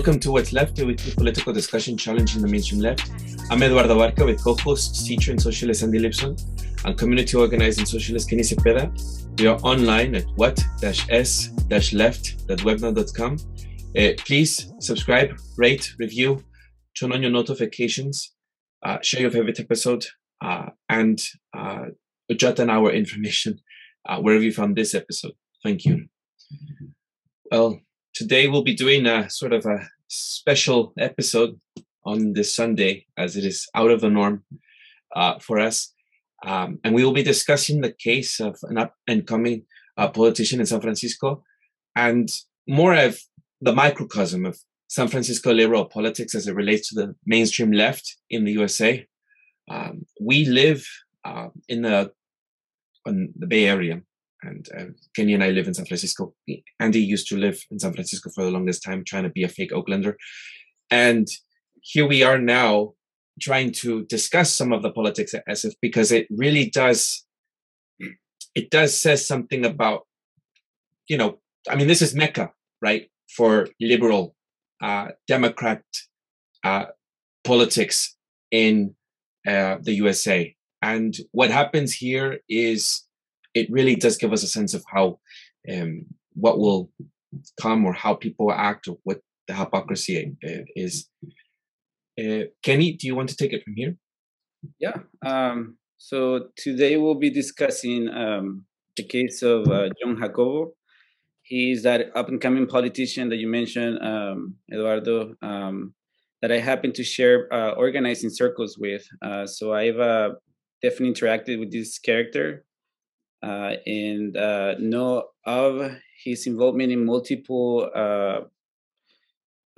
Welcome to What's Left, a weekly political discussion challenge in the mainstream left. I'm Eduardo Barca with co-hosts, teacher and socialist Andy Lipson and community organizing socialist Kenny Cepeda. We are online at what-s-left.webnode.com. Uh, please subscribe, rate, review, turn on your notifications, uh, share your favorite episode, uh, and uh, jot down our information uh, wherever you found this episode. Thank you. Well, today we'll be doing a sort of a special episode on this Sunday, as it is out of the norm uh, for us. Um, and we will be discussing the case of an up and coming uh, politician in San Francisco and more of the microcosm of San Francisco liberal politics as it relates to the mainstream left in the USA. Um, we live uh, in the the Bay Area, and uh, Kenny and I live in San Francisco. Andy used to live in San Francisco for the longest time, trying to be a fake Oaklander, and here we are now trying to discuss some of the politics at SF because it really does it does says something about you know I mean this is Mecca right for liberal uh, Democrat uh, politics in uh, the USA and what happens here is it really does give us a sense of how um, what will come or how people act or what the hypocrisy uh, is. Uh, Kenny, do you want to take it from here? Yeah. Um, so today we'll be discussing um, the case of uh, John Jacobo. He's that up and coming politician that you mentioned, um, Eduardo, um, that I happen to share uh, organizing circles with. Uh, so I've uh, definitely interacted with this character uh, and uh, know of his involvement in multiple uh,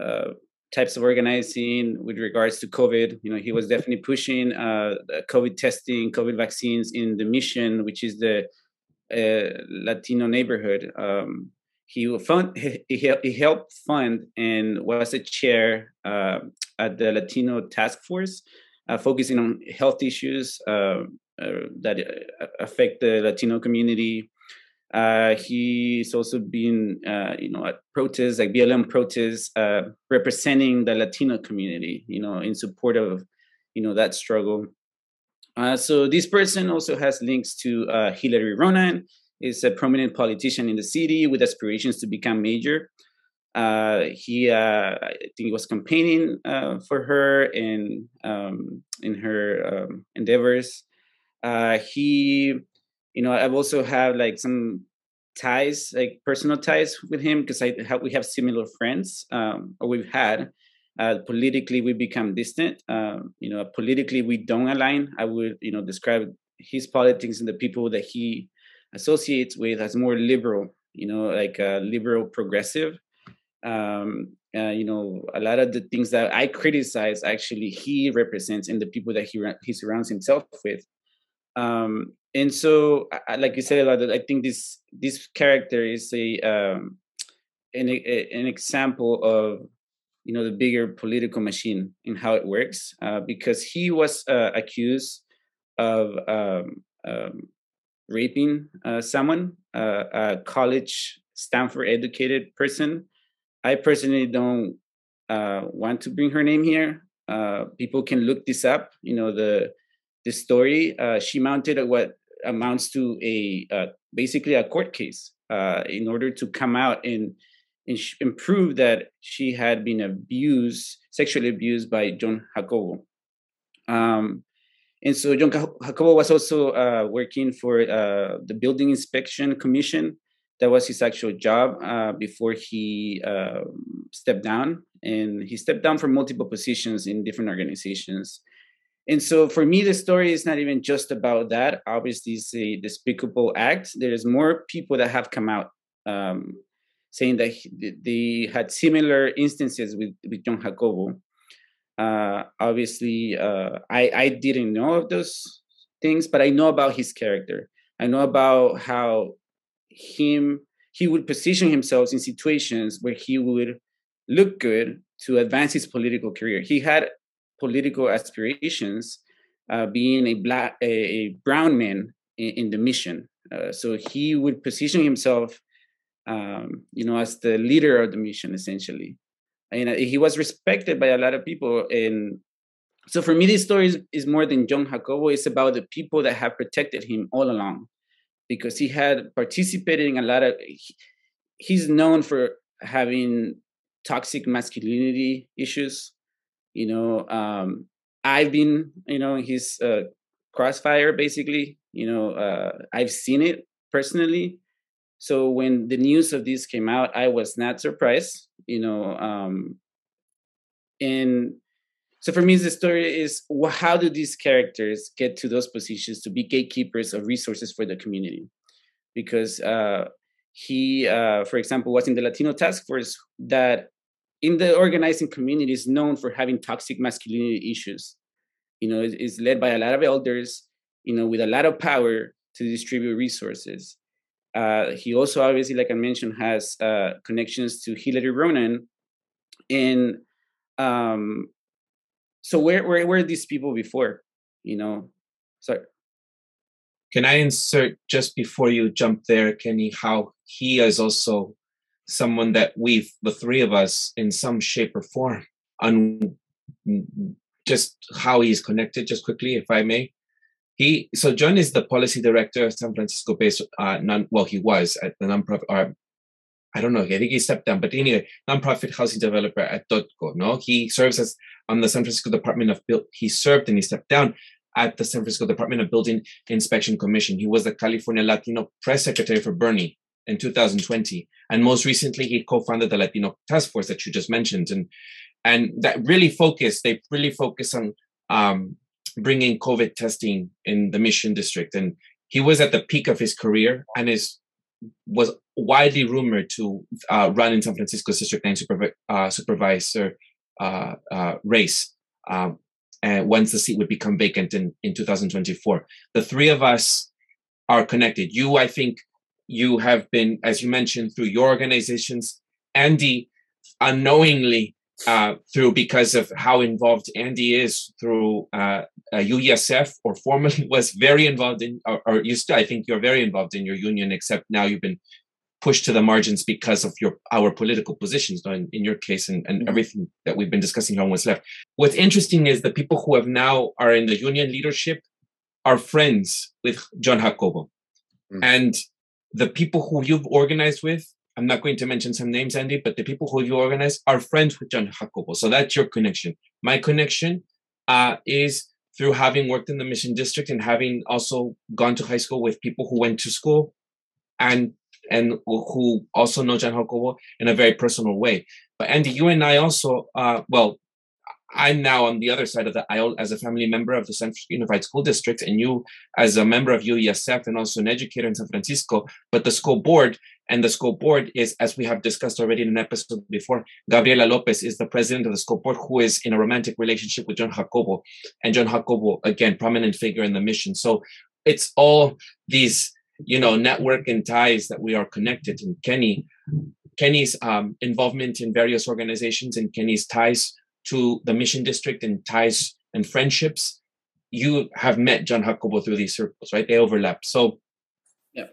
uh, types of organizing with regards to COVID. You know, he was definitely pushing uh, COVID testing, COVID vaccines in the mission, which is the uh, Latino neighborhood. Um, he fund he, he helped fund and was a chair at the Latino task force, focusing on health issues uh, that uh, affect the Latino community. Uh, he's also been, uh, you know, at protests like BLM protests, uh, representing the Latino community, you know, in support of, you know, that struggle. Uh, so this person also has links to Hillary Ronen, is a prominent politician in the city with aspirations to become major. he, I think, was campaigning for her in um, in her um, endeavors uh, he, you know, I've also have like some ties, like personal ties with him because I have, we have similar friends, um, or we've had. Uh, politically, we become distant. Um, you know, politically, we don't align. I would, you know, describe his politics and the people that he associates with as more liberal. You know, like uh, liberal progressive. Um, uh, you know, a lot of the things that I criticize, actually, he represents in the people that he he surrounds himself with. Um, and so, like you said, I think this this character is a um, an an example of you know the bigger political machine and how it works uh, because he was uh, accused of um, um, raping uh, someone, uh, a college Stanford educated person. I personally don't uh, want to bring her name here. Uh, people can look this up. You know the this story, uh, she mounted what amounts to a uh, basically a court case uh, in order to come out and, and, sh- and, prove that she had been abused, sexually abused by John Jacobo. Um, and so John Jacobo was also uh, working for uh, the Building Inspection Commission. That was his actual job uh, before he um, stepped down. And he stepped down from multiple positions in different organizations. And so for me, the story is not even just about that. Obviously, it's a despicable act. There's more people that have come out um, saying that he, they had similar instances with, with John Jacobo. Uh, obviously, uh, I, I didn't know of those things, but I know about his character. I know about how him he would position himself in situations where he would look good to advance his political career. He had political aspirations, uh, being a black, a, a brown man in, in the mission. Uh, so he would position himself, um, you know, as the leader of the mission, essentially. you know he was respected by a lot of people and so for me this story is, is more than john jacobo it's about the people that have protected him all along because he had participated in a lot of he, he's known for having toxic masculinity issues you know um i've been you know in his uh, crossfire basically you know uh i've seen it personally. So when the news of this came out i was not surprised you know um and so for me the story is well, how do these characters get to those positions to be gatekeepers of resources for the community? Because uh he uh for example was in the latino task force that in the organizing community is known for having toxic masculinity issues you know is led by a lot of elders you know with a lot of power to distribute resources uh, he also obviously, like I mentioned, has uh, connections to Hillary Ronen. And um, so, where, where are these people before? You know, sorry. Can I insert just before you jump there, Kenny, how he is also someone that we've, the three of us, in some shape or form, on just how he's connected, just quickly, if I may. He so John is the policy director of San Francisco based uh non well he was at the nonprofit or I don't know, I think he stepped down, but anyway, nonprofit housing developer at TODCO. No, he serves as on the San Francisco Department of Build. He served and he stepped down at the San Francisco Department of Building Inspection Commission. He was the California Latino press secretary for Bernie in 2020, and most recently he co-founded the Latino Task Force that you just mentioned, and and that really focused. They really focus on um, bringing COVID testing in the Mission District, and he was at the peak of his career and is was widely rumored to uh, run in San Francisco's District 9 supervi- uh, supervisor uh, uh, race um, and once the seat would become vacant in, in 2024. The three of us are connected. You, I think, you have been, as you mentioned, through your organizations. Andy, unknowingly, uh, through because of how involved Andy is through uh, uh, UESF or formerly was very involved in, or, or you still, I think you're very involved in your union, except now you've been pushed to the margins because of your our political positions in, in your case and, and mm-hmm. everything that we've been discussing here on what's left. What's interesting is the people who have now are in the union leadership are friends with John Jacobo. Mm-hmm. And the people who you've organized with I'm not going to mention some names, Andy, but the people who you organize are friends with John Jacobo. So that's your connection. My connection uh, is through having worked in the Mission District and having also gone to high school with people who went to school and and who also know John Jacobo in a very personal way. But Andy, you and I also, uh, well, I'm now on the other side of the aisle as a family member of the Francisco Unified School District, and you as a member of UESF and also an educator in San Francisco. But the school board and the school board is, as we have discussed already in an episode before, Gabriela Lopez is the president of the school board, who is in a romantic relationship with John Jacobo. And John Jacobo, again, prominent figure in the mission. So it's all these, you know, network and ties that we are connected. And Kenny, Kenny's um, involvement in various organizations and Kenny's ties to the mission district and ties and friendships, you have met John Jacobo through these circles, right? They overlap. So yeah,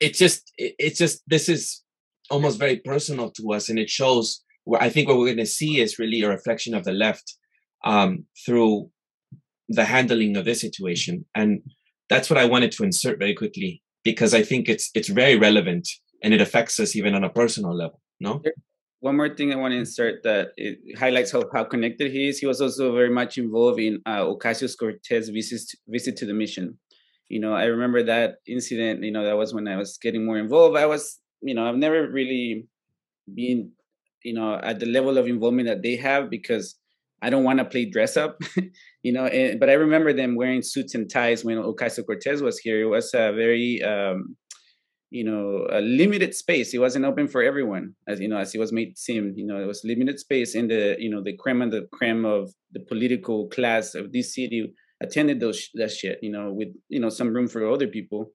it's just it's just this is almost very personal to us, and it shows. What I think what we're going to see is really a reflection of the left um, through the handling of this situation, and that's what I wanted to insert very quickly because I think it's it's very relevant and it affects us even on a personal level. No one more thing I want to insert that it highlights how, how connected he is. He was also very much involved in uh, Ocasio Cortez visit visit to the mission. You know, I remember that incident. You know, that was when I was getting more involved. I was, you know, I've never really been, you know, at the level of involvement that they have because I don't want to play dress up, you know. And, but I remember them wearing suits and ties when Ocasio Cortez was here. It was a very um, you know a limited space. It wasn't open for everyone as you know as it was made seem you know it was limited space in the you know the creme and the creme of the political class of this city attended those that shit you know with you know some room for other people.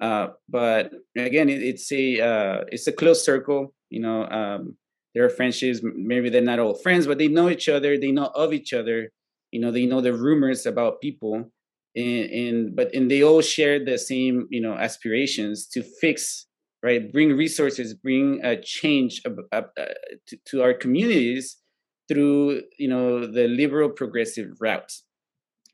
Uh but again it, it's a uh it's a close circle you know um there are friendships maybe they're not all friends but they know each other they know of each other you know they know the rumors about people and, and but and they all share the same you know aspirations to fix right? Bring resources, bring a change uh, uh, to, to our communities through you know the liberal progressive route.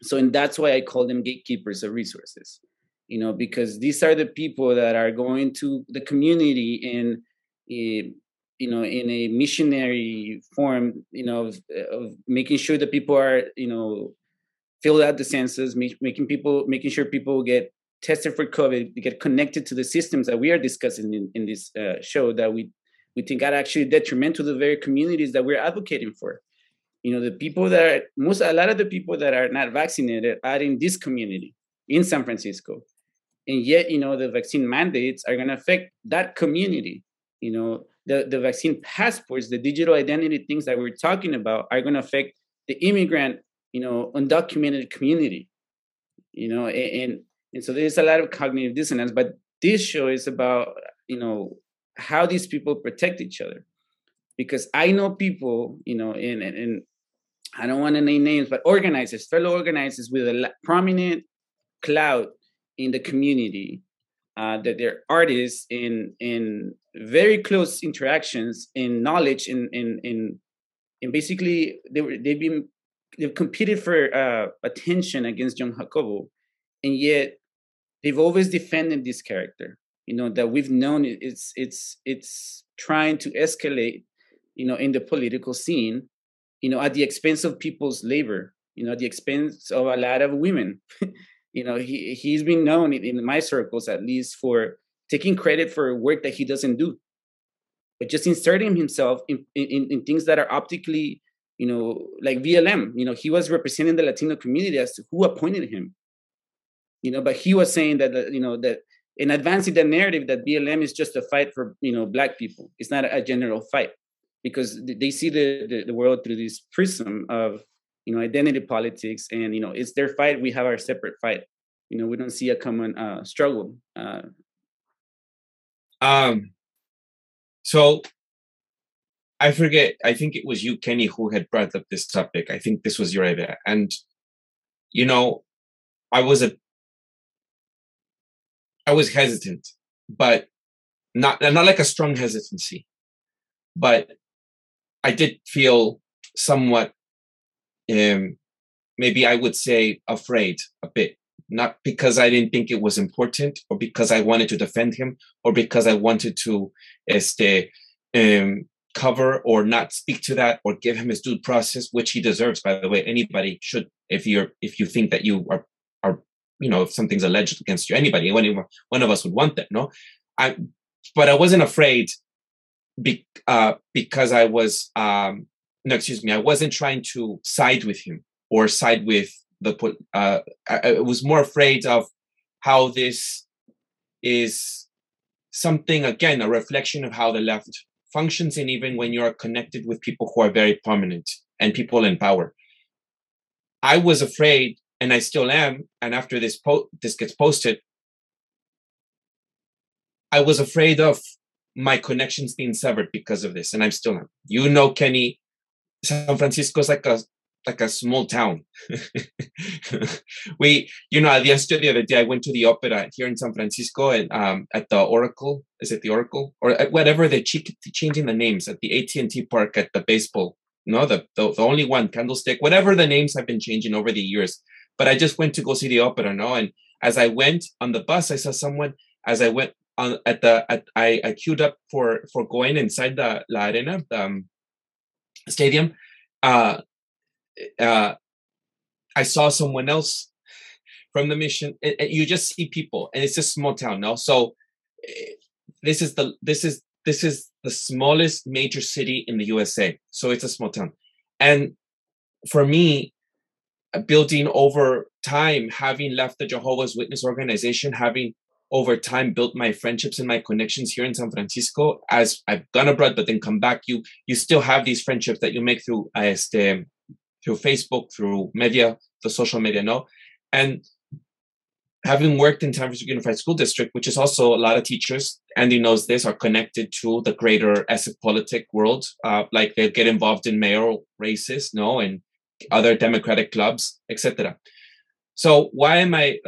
So and that's why I call them gatekeepers of resources. You know, because these are the people that are going to the community in a, you know in a missionary form you know of, of, making sure that people are you know fill out the census make, making people making sure people get tested for covid get connected to the systems that we are discussing in, in this uh, show that we we think are actually detrimental to the very communities that we're advocating for. You know the people that are, most a lot of the people that are not vaccinated are in this community in san francisco. And yet you know the vaccine mandates are going to affect that community. You know the, the vaccine passports the digital identity things that we're talking about are going to affect the immigrant you know undocumented community you know and and so there's a lot of cognitive dissonance but this show is about you know how these people protect each other. Because i know people you know and and, i don't want to name names but organizers fellow organizers with a prominent cloud in the community uh, that they're artists in in very close interactions in knowledge in in in, in basically they were they've been they've competed for uh, attention against John Jacobo, and yet they've always defended this character. You know that we've known it's it's it's trying to escalate, you know, in the political scene, you know, at the expense of people's labor, you know, at the expense of a lot of women. you know, he he's been known in, in my circles at least for taking credit for work that he doesn't do, but just inserting himself in, in, in things that are optically you know, like BLM, you know, he was representing the Latino community as to who appointed him. You know, but he was saying that, you know, that in advancing the narrative that BLM is just a fight for, you know, black people. It's not a general fight because they see the, the, the world through this prism of, you know, identity politics and, you know, it's their fight. We have our separate fight. You know, we don't see a common uh, struggle. Uh, um, so I forget. I think it was you, Kenny, who had brought up this topic. I think this was your idea, and you know, I was a, I was hesitant, but not not like a strong hesitancy, but I did feel somewhat, um, maybe I would say afraid a bit. Not because I didn't think it was important, or because I wanted to defend him, or because I wanted to, este, um, cover or not speak to that or give him his due process which he deserves by the way. Anybody should if you're if you think that you are are you know if something's alleged against you anybody one, one of us would want that no? I but i wasn't afraid be, uh, because i was um no excuse me i wasn't trying to side with him or side with the uh I, I was more afraid of how this is something again a reflection of how the left functions and even when you are connected with people who are very prominent and people in power. I was afraid, and I still am. And after this po- this gets posted, I was afraid of my connections being severed because of this, and I'm still am. You know, Kenny, San Francisco is like a like a small town. we, you know, yesterday the other day I went to the opera here in San Francisco and um, at the Oracle. Is it the Oracle or whatever? They keep changing the names at the AT and T Park at the baseball. No, the, the the only one Candlestick. Whatever the names have been changing over the years. But I just went to go see the opera. No, and as I went on the bus, I saw someone. As I went on at the at, I I queued up for for going inside the La Arena the um, stadium. Uh, uh, I saw someone else from the mission. And, you just see people, and it's a small town, no. So eh, this is the this is this is the smallest major city in the USA. So it's a small town, and for me, uh, building over time, having left the Jehovah's Witness organization, having over time built my friendships and my connections here in San Francisco as I've gone abroad but then come back you you still have these friendships that you make through este through Facebook, through media, the social media, no? And having worked in San Francisco Unified School District, which is also a lot of teachers, Andy knows this, are connected to the greater ESSEC politic world. Uh, like they get involved in mayoral races, no, and other democratic clubs, etc. So why am I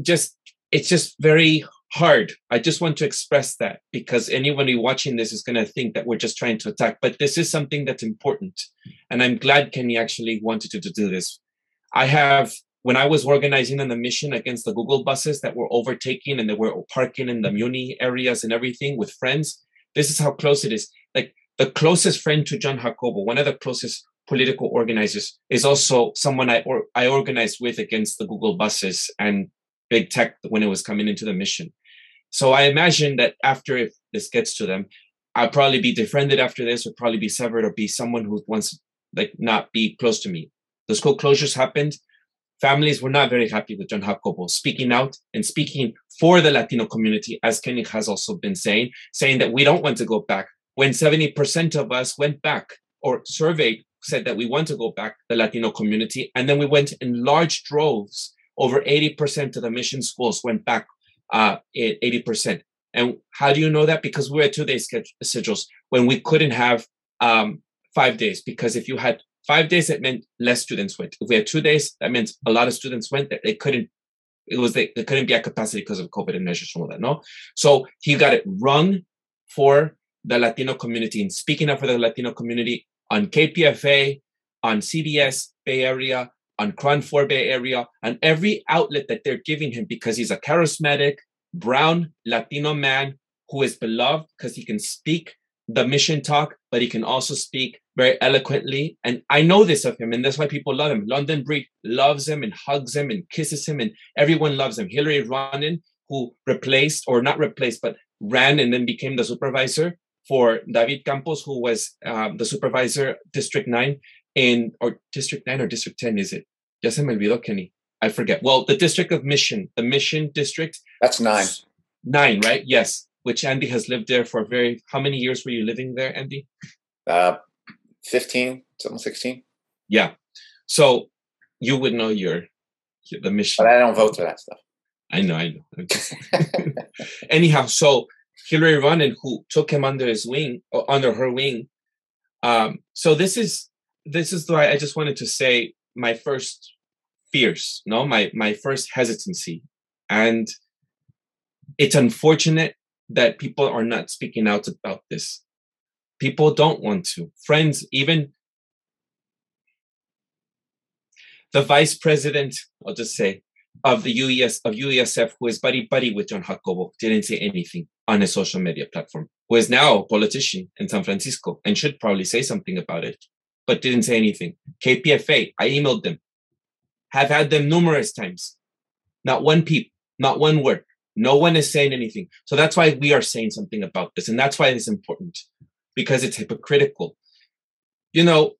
just? It's just very hard. I just want to express that because anybody watching this is going to think that we're just trying to attack. But this is something that's important. And I'm glad Kenny actually wanted to, to do this. I have, when I was organizing on the mission against the Google buses that were overtaking and they were parking in the Muni areas and everything with friends, this is how close it is. Like the closest friend to John Jacobo, one of the closest political organizers, is also someone I, or, I organized with against the Google buses and big tech when it was coming into the mission. So I imagine that after if this gets to them, I'll probably be defriended after this, or probably be severed, or be someone who wants like not be close to me. The school closures happened. Families were not very happy with John Jacobo speaking out and speaking for the Latino community, as Kenny has also been saying, saying that we don't want to go back. When 70% of us went back or surveyed said that we want to go back, the Latino community, and then we went in large droves. Over 80% of the mission schools went back uh, 80%. And how do you know that? Because we had two day schedules when we couldn't have um, five days. Because if you had five days, it meant less students went. If we had two days, that meant a lot of students went. That they couldn't. It was they, they couldn't be at capacity because of COVID and measures and all that. No, so he got it run for the Latino community and speaking up for the Latino community on KPFA, on CBS Bay Area, on 4 Bay Area, and every outlet that they're giving him because he's a charismatic, brown, Latino man who is beloved because he can speak the mission talk, but he can also speak very eloquently. And I know this of him, and that's why people love him. London Breed loves him and hugs him and kisses him, and everyone loves him. Hillary Ronen, who replaced or not replaced, but ran and then became the supervisor for David Campos, who was um, the supervisor, District 9 in, or District 9 or District 10, is it? Ya se me olvidó, Kenny. I forget. Well, the District of Mission, the Mission District. That's nine. Nine, right? Yes. Which Andy has lived there for very, how many years were you living there, Andy? Uh, 15, something 16. Yeah. So you would know your, the mission. But I don't vote for that stuff. I know, I know. Anyhow, so Hillary Ronen, who took him under his wing, under her wing. Um, so this is this is why I just wanted to say my first fears, no, my my first hesitancy, and it's unfortunate that people are not speaking out about this. People don't want to. Friends, even the vice president, I'll just say, of the UES of UESF, who is buddy buddy with John Jacobo, didn't say anything on a social media platform. Who is now a politician in San Francisco and should probably say something about it, but didn't say anything. KPFA, I emailed them, have had them numerous times. Not one peep, not one word. No one is saying anything. So that's why we are saying something about this, and that's why it's important because it's hypocritical. You know,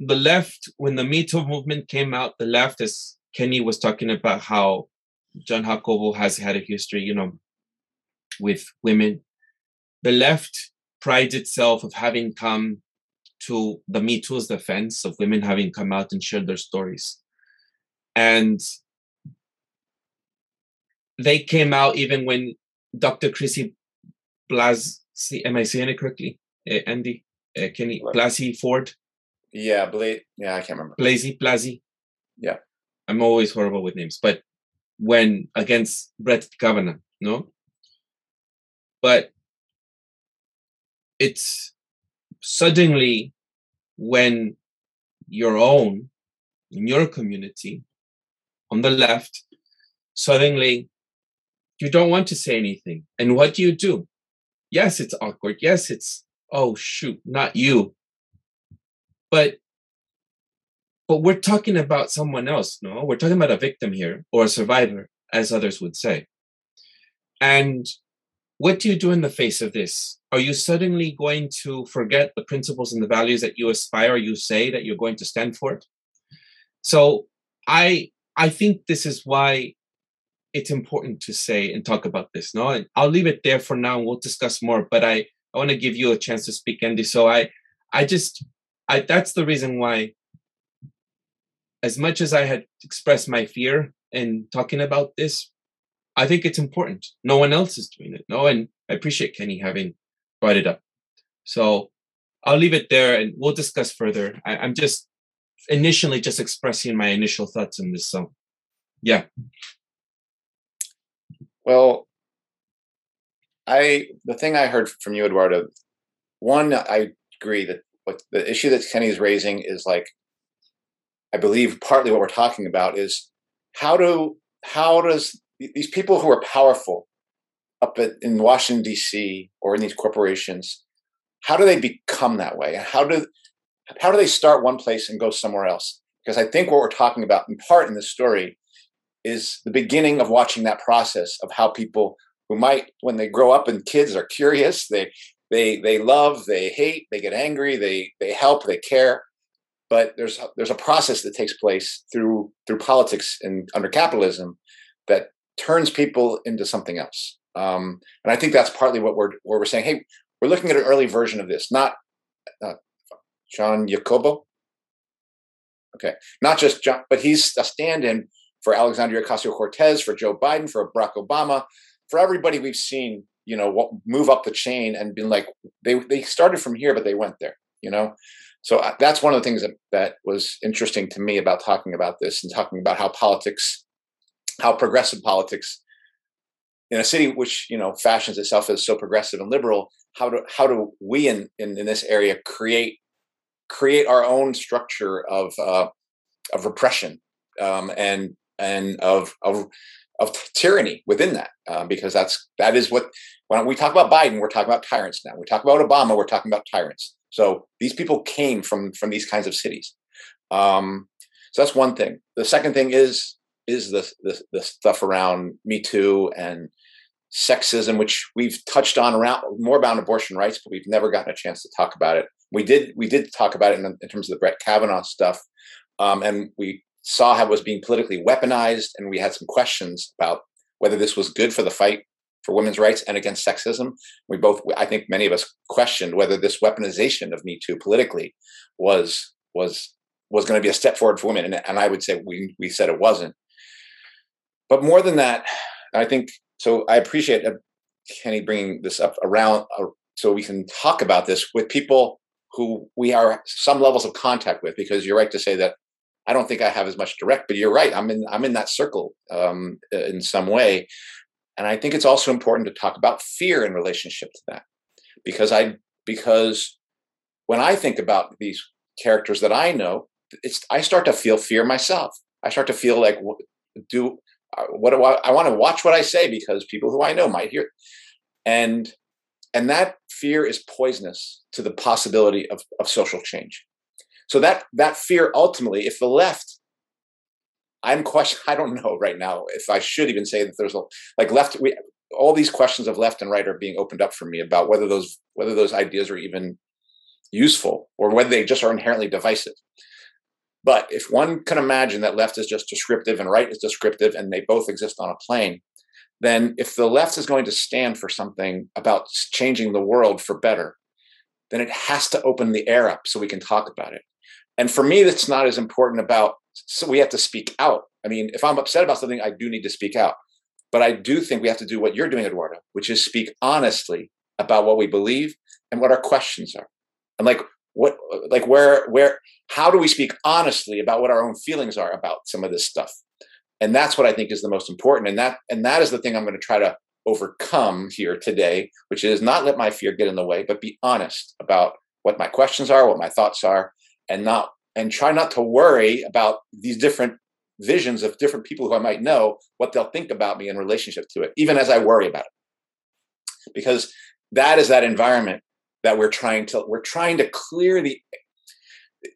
the left, when the Me Too movement came out, the left, as Kenny was talking about how John Jacobo has had a history, you know, with women. The left prides itself of having come to the Me Too's defense of women having come out and shared their stories. And they came out even when Dr. Chrissy Blas, am I saying it correctly? Uh, Andy, uh, Kenny, Blasey Ford? Yeah, Bla- yeah, I can't remember. Blasey, Blasey? Yeah. I'm always horrible with names, but when against Brett Kavanaugh, no? But it's suddenly when your own, in your community, on the left, suddenly you don't want to say anything. And what do you do? Yes, it's awkward. Yes, it's, oh, shoot, not you. But but we're talking about someone else, no? We're talking about a victim here or a survivor, as others would say. And what do you do in the face of this? Are you suddenly going to forget the principles and the values that you aspire, you say that you're going to stand for? It? So I I think this is why it's important to say and talk about this. No, and I'll leave it there for now. We'll discuss more. But I I want to give you a chance to speak, Andy. So I I just I that's the reason why as much as I had expressed my fear in talking about this, I think it's important. No one else is doing it. No, and I appreciate Kenny having brought it up. So I'll leave it there and we'll discuss further. I, am just initially just expressing my initial thoughts on this. So, yeah. Well, I the thing I heard from you, Eduardo. One, I agree that what the issue that Kenny is raising is like, I believe partly what we're talking about is how do how does these people who are powerful up in Washington D.C. or in these corporations, how do they become that way? How do how do they start one place and go somewhere else? Because I think what we're talking about in part in this story is the beginning of watching that process of how people who might when they grow up and kids are curious they they they love they hate they get angry they they help they care but there's there's a process that takes place through through politics and under capitalism that turns people into something else um, and i think that's partly what we're where we're saying hey we're looking at an early version of this not uh, john jacobo okay not just john but he's a stand-in for alexandria ocasio-cortez for joe biden for barack obama for everybody we've seen, you know, move up the chain and been like they they started from here, but they went there, you know. So uh, that's one of the things that that was interesting to me about talking about this and talking about how politics, how progressive politics, in a city which you know fashions itself as so progressive and liberal, how do how do we in in, in this area create create our own structure of uh, of repression um, and and of of of tyranny within that, um, because that's that is what when we talk about Biden, we're talking about tyrants now. We talk about Obama, we're talking about tyrants. So these people came from from these kinds of cities. Um, so that's one thing. The second thing is is the, the the stuff around Me Too and sexism, which we've touched on around more about abortion rights, but we've never gotten a chance to talk about it. We did we did talk about it in, in terms of the Brett Kavanaugh stuff, um, and we saw how it was being politically weaponized, and we had some questions about whether this was good for the fight for women's rights and against sexism. We both, I think, many of us questioned whether this weaponization of Me Too politically was was was going to be a step forward for women, and, and I would say we we said it wasn't. But more than that, I think so. I appreciate uh, Kenny bringing this up around uh, so we can talk about this with people who we are some levels of contact with, because you're right to say that I don't think I have as much direct, but you're right. I'm in I'm in that circle um, in some way, and I think it's also important to talk about fear in relationship to that, because I because when I think about these characters that I know, it's I start to feel fear myself. I start to feel like do uh, Uh, what do I, I want to watch what I say because people who I know might hear, and and that fear is poisonous to the possibility of, of social change so that that fear ultimately, if the left, I'm question. I don't know right now if I should even say that there's a like left. We all these questions of left and right are being opened up for me about whether those whether those ideas are even useful or whether they just are inherently divisive. But if one can imagine that left is just descriptive and right is descriptive and they both exist on a plane, then if the left is going to stand for something about changing the world for better, then it has to open the air up so we can talk about it. And for me, that's not as important about, so we have to speak out. I mean, if I'm upset about something, I do need to speak out. But I do think we have to do what you're doing, Eduardo, which is speak honestly about what we believe and what our questions are. And like, what, like, where, where, how do we speak honestly about what our own feelings are about some of this stuff? And that's what I think is the most important. And that, and that is the thing I'm going to try to overcome here today, which is not let my fear get in the way, but be honest about what my questions are, what my thoughts are, and not and try not to worry about these different visions of different people who I might know, what they'll think about me in relationship to it, even as I worry about it. Because that is that environment that we're trying to we're trying to clear the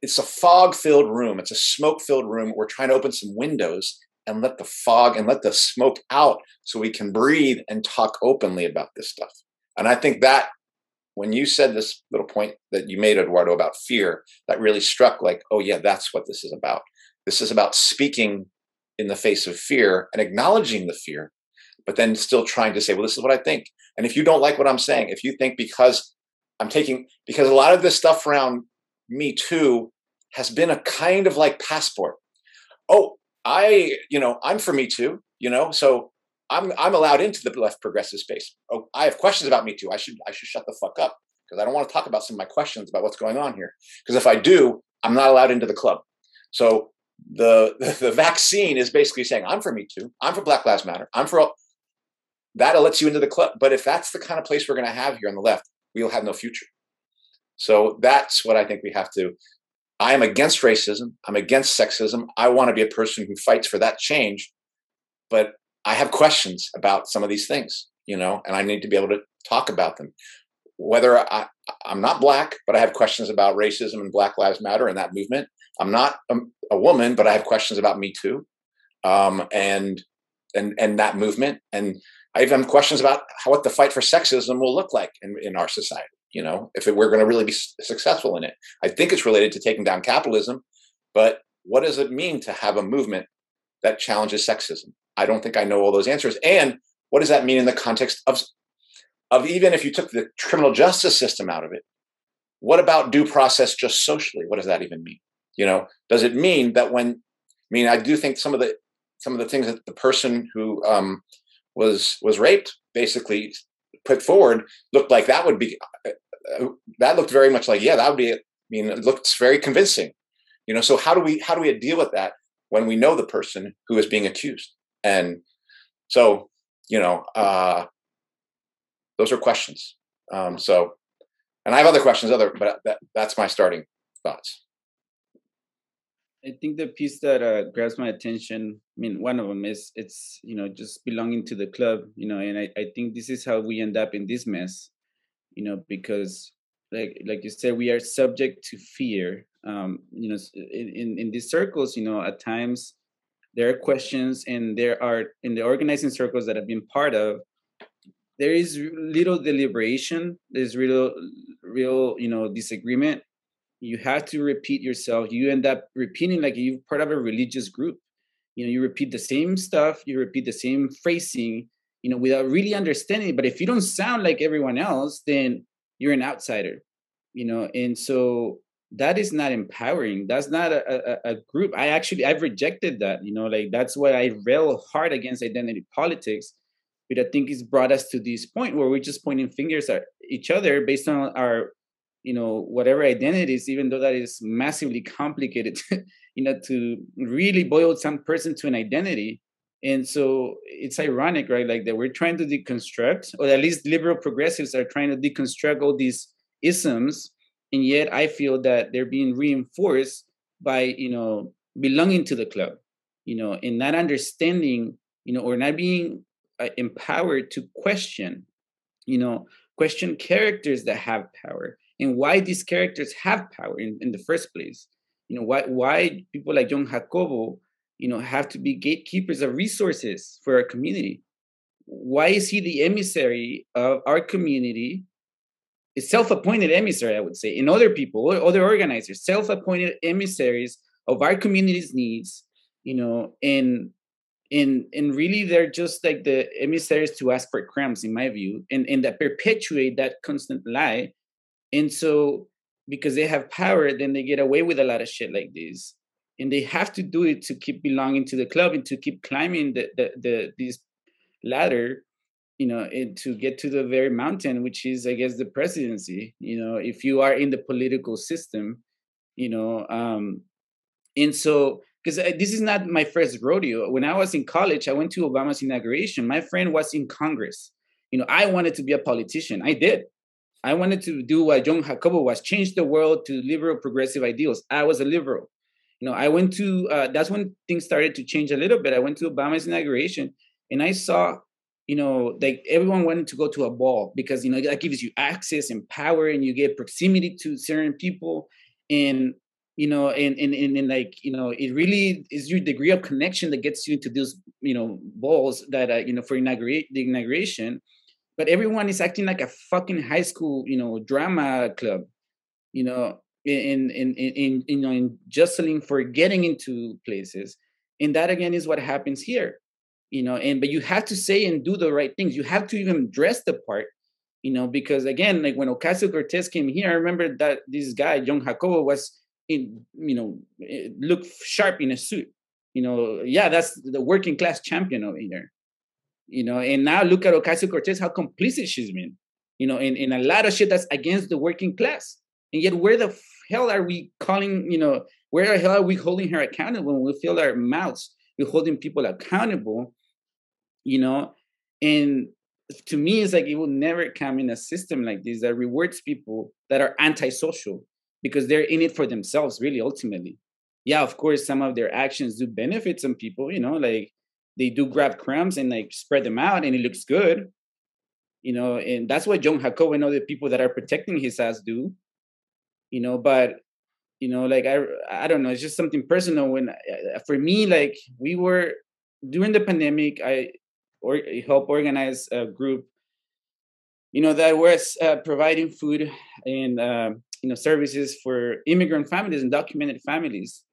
it's a fog filled room it's a smoke filled room we're trying to open some windows and let the fog and let the smoke out so we can breathe and talk openly about this stuff and i think that when you said this little point that you made, Eduardo, about fear, that really struck like, oh, yeah, that's what this is about. This is about speaking in the face of fear and acknowledging the fear, but then still trying to say, well, this is what I think. And if you don't like what I'm saying, if you think because I'm taking, because a lot of this stuff around Me Too has been a kind of like passport. Oh, I, you know, I'm for Me Too, you know, so I'm I'm allowed into the left progressive space. Oh, I have questions about me too. I should I should shut the fuck up because I don't want to talk about some of my questions about what's going on here. Because if I do, I'm not allowed into the club. So the, the vaccine is basically saying I'm for me too. I'm for Black Lives Matter. I'm for all. that lets you into the club. But if that's the kind of place we're going to have here on the left, we'll have no future. So that's what I think we have to. I am against racism. I'm against sexism. I want to be a person who fights for that change. But I have questions about some of these things, you know, and I need to be able to talk about them. Whether I, I'm not black, but I have questions about racism and Black Lives Matter and that movement. I'm not a, a woman, but I have questions about Me Too, um, and and and that movement. And I even have questions about how, what the fight for sexism will look like in, in our society. You know, if it, we're going to really be successful in it, I think it's related to taking down capitalism. But what does it mean to have a movement that challenges sexism? I don't think I know all those answers. And what does that mean in the context of of even if you took the criminal justice system out of it? What about due process just socially? What does that even mean? You know, does it mean that when I mean I do think some of the some of the things that the person who um, was was raped basically put forward looked like that would be uh, that looked very much like yeah that would be I mean it looks very convincing. You know so how do we how do we deal with that when we know the person who is being accused? And so you know uh those are questions. Um so and i have other questions other but that, that's my starting thoughts I think the piece that uh, grabs my attention, I mean, one of them is it's, you know, just belonging to the club, you know, and I, I think this is how we end up in this mess, you know, because like like you said, we are subject to fear. Um, you know, in, in, in these circles, you know, at times there are questions and there are in the organizing circles that I've been part of, there is little deliberation, there's real real, you know, disagreement you have to repeat yourself. You end up repeating like you're part of a religious group. You know you repeat the same stuff you repeat the same phrasing you know without really understanding. But if you don't sound like everyone else then you're an outsider you know? And so that is not empowering. That's not a, a, a group. I actually i've rejected that you know? Like that's why i rail hard against identity politics but i think it's brought us to this point where we're just pointing fingers at each other based on our you know whatever identities even though that is massively complicated you know to really boil some person to an identity. And so it's ironic right? Like that we're trying to deconstruct or at least liberal progressives are trying to deconstruct all these isms. And yet i feel that they're being reinforced by you know belonging to the club you know and not understanding you know or not being uh, empowered to question you know question characters that have power and why these characters have power in, in the first place. You know, why why people like John Jacobo, you know, have to be gatekeepers of resources for our community. Why is he the emissary of our community? A self-appointed emissary, I would say, and other people, other organizers, self-appointed emissaries of our community's needs, you know, and and and really they're just like the emissaries to ask for crumbs in my view and and that perpetuate that constant lie and so, because they have power, then they get away with a lot of shit like this. And they have to do it to keep belonging to the club and to keep climbing the the, the this ladder, you know, and to get to the very mountain, which is, I guess, the presidency. You know, if you are in the political system, you know, um, and so because this is not my first rodeo. When I was in college, I went to Obama's inauguration. My friend was in Congress. You know, I wanted to be a politician. I did. I wanted to do what John Jacobo was change the world to liberal progressive ideals. I was a liberal. You know, I went to, uh, that's when things started to change a little bit. I went to Obama's inauguration and I saw, you know, like everyone wanted to go to a ball because, you know, that gives you access and power and you get proximity to certain people. And, you know, and, and, and, and like, you know, it really is your degree of connection that gets you into those, you know, balls that, uh, you know, for inaugurate the inauguration but everyone is acting like a fucking high school, you know, drama club, you know, in in in, in you know, in jostling for getting into places, and that again is what happens here, you know. And but you have to say and do the right things. You have to even dress the part, you know, because again, like when Ocasio Cortez came here, I remember that this guy John Jacobo was in, you know, eh, look sharp in a suit. You know, yeah, that's the working class champion over here you know, and now look at Ocasio Cortez, how complicit she's been, you know, in, in a lot of shit that's against the working class. And yet, where the hell are we calling, you know, where the hell are we holding her accountable when we fill our mouths? We're holding people accountable, you know, and to me it's like it will never come in a system like this that rewards people that are antisocial because they're in it for themselves really ultimately yeah of course some of their actions do benefit some people you know like they do grab crumbs and like spread them out and it looks good you know and that's what jon jacobo and other people that are protecting his ass do you know but you know like i i don't know it's just something personal when uh, for me like we were during the pandemic i or help organize a group you know that was uh, providing food and uh, you know services for immigrant families and documented families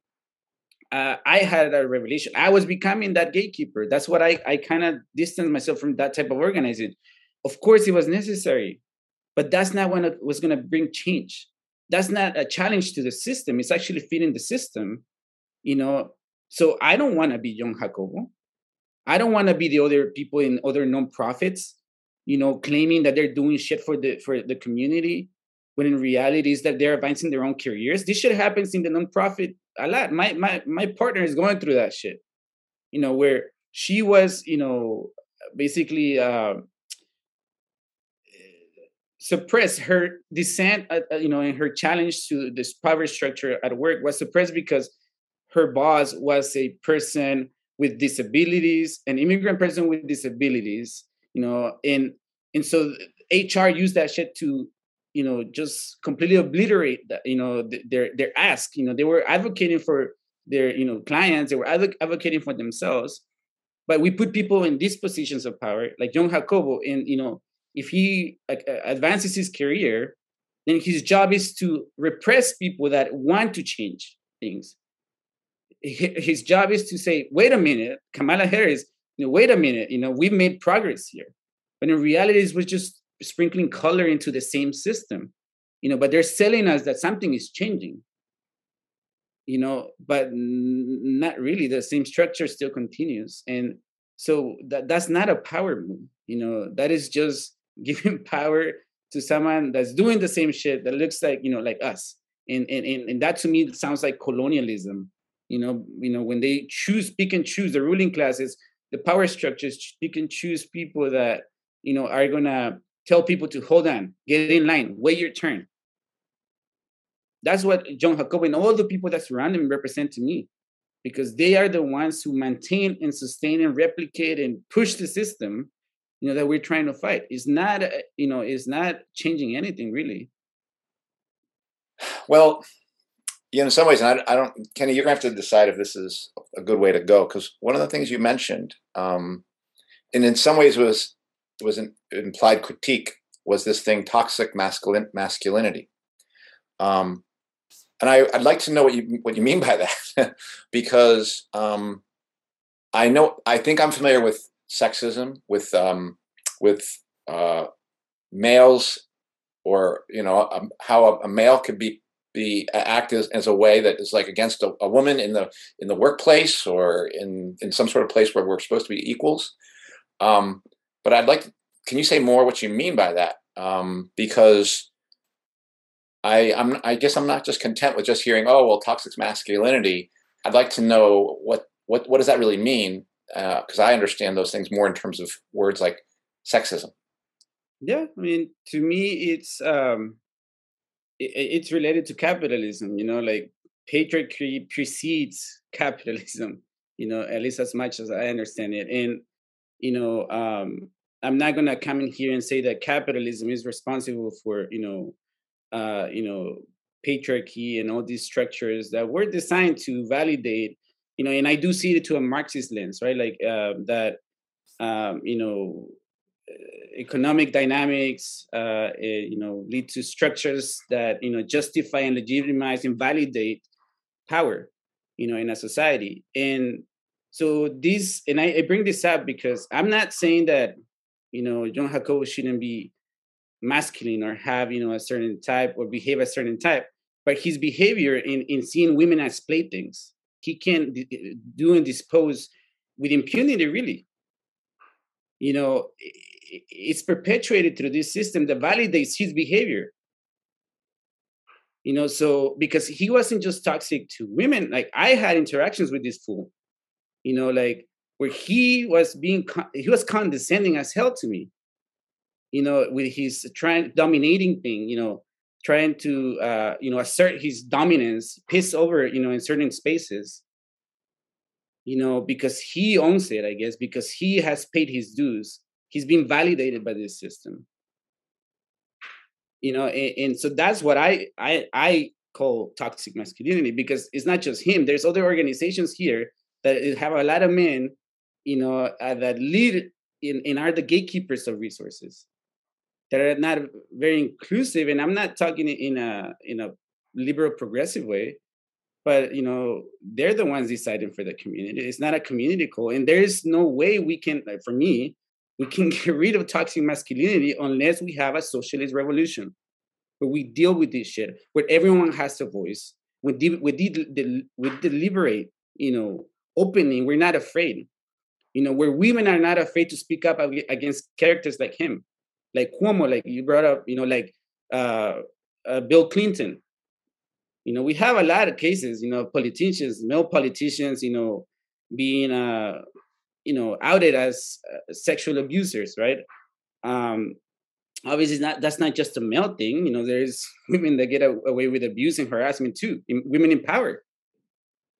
uh, i had a revelation. I was becoming that gatekeeper. That's what i i kind of distanced myself from that type of organizing. Of course it was necessary but that's not when it was going to bring change. That's not a challenge to the system. It's actually feeding the system you know? So i don't want to be jon jacobo. I don't want to be the other people in other nonprofits, you know, claiming that they're doing shit for the for the community, when in reality is that they're advancing their own careers. This shit happens in the nonprofit a lot. My my my partner is going through that shit, you know, where she was, you know, basically uh, suppressed her dissent, uh, uh, you know, and her challenge to this power structure at work was suppressed because her boss was a person with disabilities, an immigrant person with disabilities, you know, and and so HR used that shit to, you know, just completely obliterate that, you know, their their ask. You know, they were advocating for their, you know, clients, they were advocating for themselves. But we put people in these positions of power, like Jon Jacobo, and you know, if he advances his career, then his job is to repress people that want to change things his job is to say, wait a minute, Kamala Harris, you know, wait a minute, you know, we've made progress here. But in reality, we're just sprinkling color into the same system, you know, but they're selling us that something is changing, you know, but not really. The same structure still continues. And so that, that's not a power move, you know, that is just giving power to someone that's doing the same shit that looks like, you know, like us. And, and, and, and that to me sounds like colonialism you know you know when they choose pick and choose the ruling classes the power structures pick and choose people that you know are gonna tell people to hold on get in line wait your turn. That's what jon jacobo and all the people that surround him represent to me because they are the ones who maintain and sustain and replicate and push the system you know that we're trying to fight. It's not you know it's not changing anything really. Well you know, in some ways, and I, I, don't, Kenny, you're gonna have to decide if this is a good way to go because one of the things you mentioned, um, and in some ways was was an implied critique, was this thing toxic masculin masculinity. Um, and I, would like to know what you what you mean by that, because um, I know I think I'm familiar with sexism, with um, with uh, males, or you know um, how a, a male could be be act as, as a way that is like against a, a, woman in the in the workplace or in in some sort of place where we're supposed to be equals. Um, but I'd like can you say more what you mean by that? Um, because I I'm I guess I'm not just content with just hearing oh well toxic masculinity. I'd like to know what what what does that really mean? Because uh, I understand those things more in terms of words like sexism. Yeah, I mean, to me, it's um, it, it's related to capitalism you know like patriarchy precedes capitalism you know at least as much as i understand it and you know um i'm not going to come in here and say that capitalism is responsible for you know uh you know patriarchy and all these structures that were designed to validate you know and i do see it to a marxist lens right like uh, that um you know economic dynamics, uh, eh, you know, lead to structures that you know justify and legitimize and validate power, you know, in a society. And so this, and I, I bring this up because I'm not saying that you know Jon Jacobo shouldn't be masculine or have you know a certain type or behave a certain type, but his behavior in in seeing women as playthings, he can eh, do and dispose with impunity, really. You know, it's perpetuated through this system that validates his behavior you know so because he wasn't just toxic to women like i had interactions with this fool you know like where he was being he was condescending as hell to me you know, with his trying dominating thing, you know, trying to uh, you know assert his dominance, piss over, you know, in certain spaces. You know, because he owns it, I guess, because he has paid his dues. He's been validated by this system. You know, and, and so that's what I I I call toxic masculinity because it's not just him. There's other organizations here that have a lot of men, you know, uh, that lead in, in are the gatekeepers of resources that are not very inclusive. And I'm not talking in a in a liberal progressive way, but you know, they're the ones deciding for the community. It's not a community call, and there is no way we can, like for me, we can get rid of toxic masculinity unless we have a socialist revolution where we deal with this shit, where everyone has a voice, we de- we, de- we deliberate, you know, opening. We're not afraid, you know, where women are not afraid to speak up against characters like him, like Cuomo, like you brought up, you know, like uh, uh, Bill Clinton. You know, we have a lot of cases, you know, politicians, male politicians, you know, being, uh, you know, outed as uh, sexual abusers, right? Um, obviously not that's not just a male thing you know there's women that get away with abuse and harassment too women in power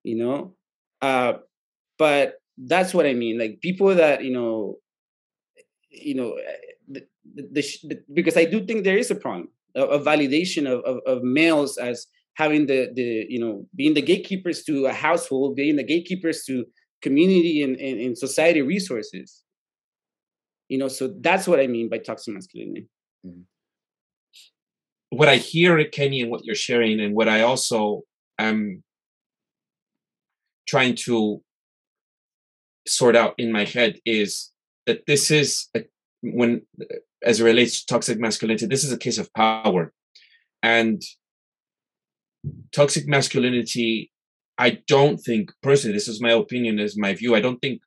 you know uh but that's what i mean like people that you know you know eh, the, the, the, because i do think there is a problem a, validation of, of, of males as having the the you know being the gatekeepers to a household being the gatekeepers to community and, and, and society resources you know so that's what i mean by toxic masculinity mm-hmm. what i hear kenny and what you're sharing and what i also am trying to sort out in my head is that this is a, when as it relates to toxic masculinity this is a case of power and toxic masculinity i don't think personally this is my opinion is my view i don't think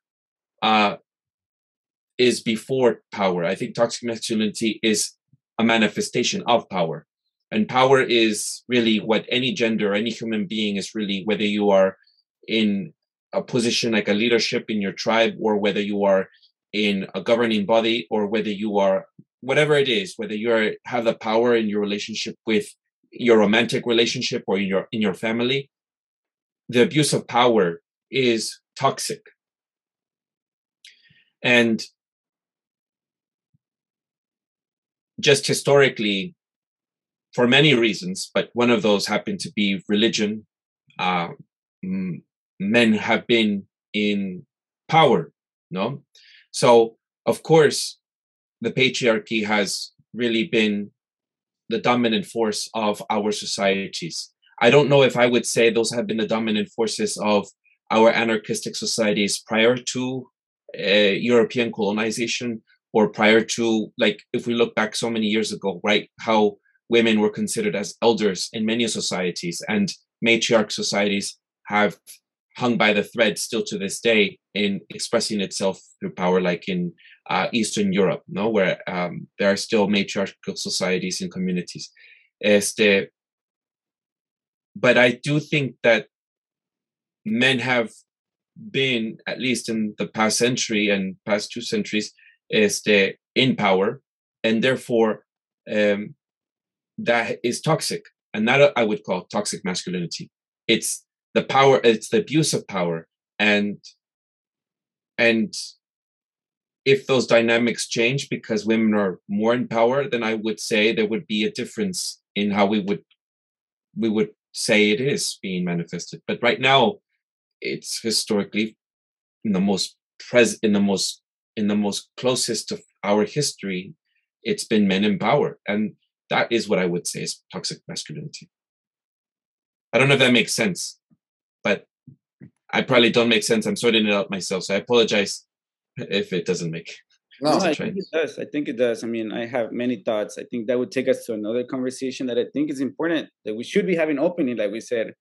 uh is before power. I think toxic masculinity is a manifestation of power. And power is really what any gender, any human being is really, whether you are in a position like a leadership in your tribe, or whether you are in a governing body, or whether you are whatever it is, whether you are, have the power in your relationship with your romantic relationship or in your in your family, the abuse of power is toxic. And just historically, for many reasons, but one of those happened to be religion. Uh, men have been in power, no? So, of course, the patriarchy has really been the dominant force of our societies. I don't know if I would say those have been the dominant forces of our anarchistic societies prior to uh, European colonization or prior to like if we look back so many years ago right how women were considered as elders in many societies and matriarch societies have hung by the thread still to this day in expressing itself through power like in uh, eastern europe no where um, there are still matriarchal societies and communities este but i do think that men have been at least in the past century and past two centuries este, in power, and therefore um, that is toxic, and that I would call toxic masculinity. It's the power, it's the abuse of power, and and if those dynamics change because women are more in power, then I would say there would be a difference in how we would we would say it is being manifested. But right now, it's historically in the most pres in the most in the most closest of our history, it's been men in power. And that is what I would say is toxic masculinity. I don't know if that makes sense, I probably don't make sense. I'm sorting it out myself. So I apologize if it doesn't make no, I think it does. I think it does. I mean, I have many thoughts. I think that would take us to another conversation that I think is important that we should be having openly, like we said,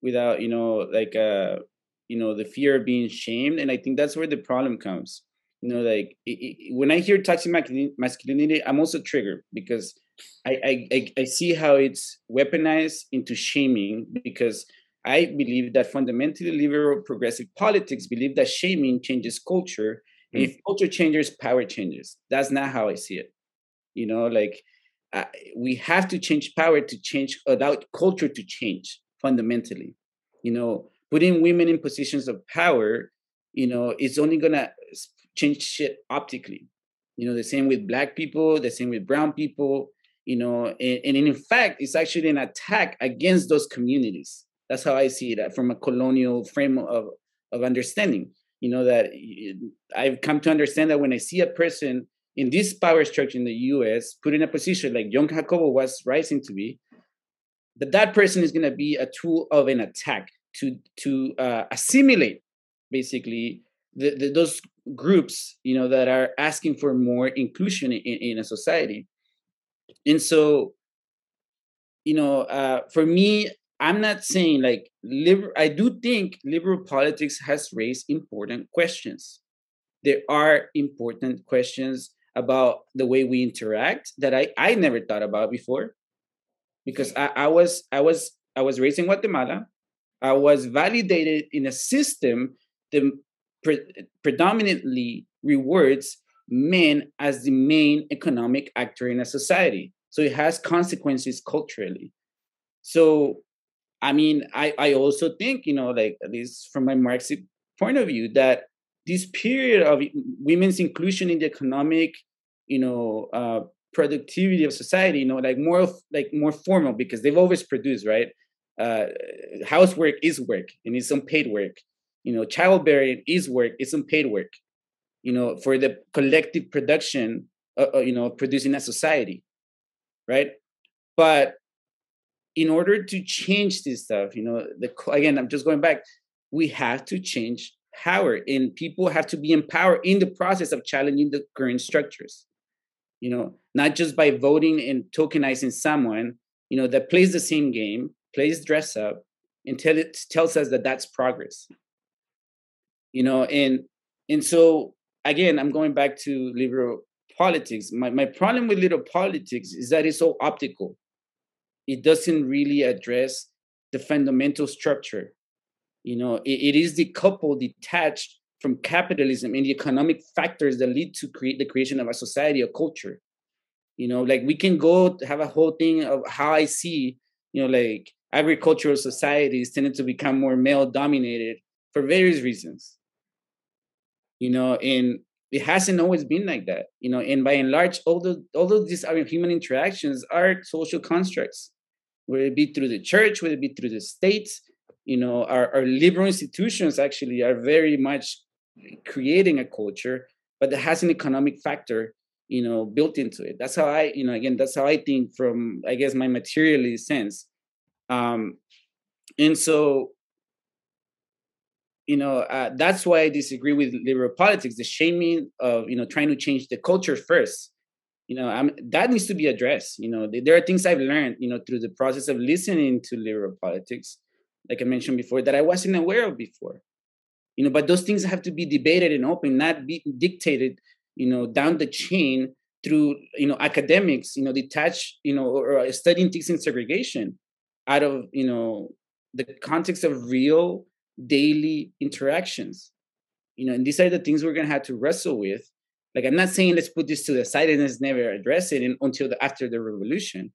without, you know, like uh, you know, the fear of being shamed. And I think that's where the problem comes you know like it, it, when i hear toxic masculinity i'm also triggered because I, I i see how it's weaponized into shaming because i believe that fundamentally liberal progressive politics believe that shaming changes culture and mm. if culture changes power changes that's not how i see it You know, like uh, we have to change power to change, allow culture to change fundamentally. You know, putting women in positions of power, you know, it's only gonna change shit optically. You know, the same with black people, the same with brown people, you know, and, and in fact, it's actually an attack against those communities. That's how I see it from a colonial frame of, of understanding. You know, that I've come to understand that when I see a person in this power structure in the US put in a position like Jon Jacobo was rising to be, that that person is going to be a tool of an attack to to uh, assimilate basically the, the, those groups you know that are asking for more inclusion in, in a society and so you know uh, for me i'm not saying like liber- i do think liberal politics has raised important questions there are important questions about the way we interact that i i never thought about before because i, I was i was i was raised in guatemala i was validated in a system that pre- predominantly rewards men as the main economic actor in a society. So it has consequences culturally. So, I mean, I, I also think, you know, like at least from my Marxist point of view, that this period of women's inclusion in the economic, you know, uh, productivity of society, you know, like more like more formal because they've always produced, right? Uh, housework is work and it's unpaid work you know childbearing is work it's unpaid work you know for the collective production uh, uh, you know producing a society right but in order to change this stuff you know the again i'm just going back we have to change power and people have to be empowered in the process of challenging the current structures. You know not just by voting and tokenizing someone you know that plays the same game plays dress up until it tells us that that's progress. You know and and so again i'm going back to liberal politics. My, my problem with liberal politics is that it's so optical it doesn't really address the fundamental structure. You know it, it is decoupled detached from capitalism and the economic factors that lead to create the creation of a society or culture. You know like we can go have a whole thing of how i see you know like agricultural societies tended to become more male dominated for various reasons. You know and it hasn't always been like that you know and by and large although although these are human interactions are social constructs whether it be through the church? Whether it be through the states? You know our, our liberal institutions actually are very much creating a culture but it has an economic factor you know built into it. That's how i you know again that's how i think from i guess my materialist sense. Um and so you know uh, that's why i disagree with liberal politics the shaming of you know trying to change the culture first you know I'm, that needs to be addressed you know. There are things i've learned you know through the process of listening to liberal politics like i mentioned before that i wasn't aware of before. You know but those things have to be debated and open not be dictated you know down the chain through you know academics you know detached you know or, or studying things in segregation out of you know the context of real daily interactions. You know and these are the things we're going to have to wrestle with like i'm not saying let's put this to the side and let's never address it until the, after the revolution.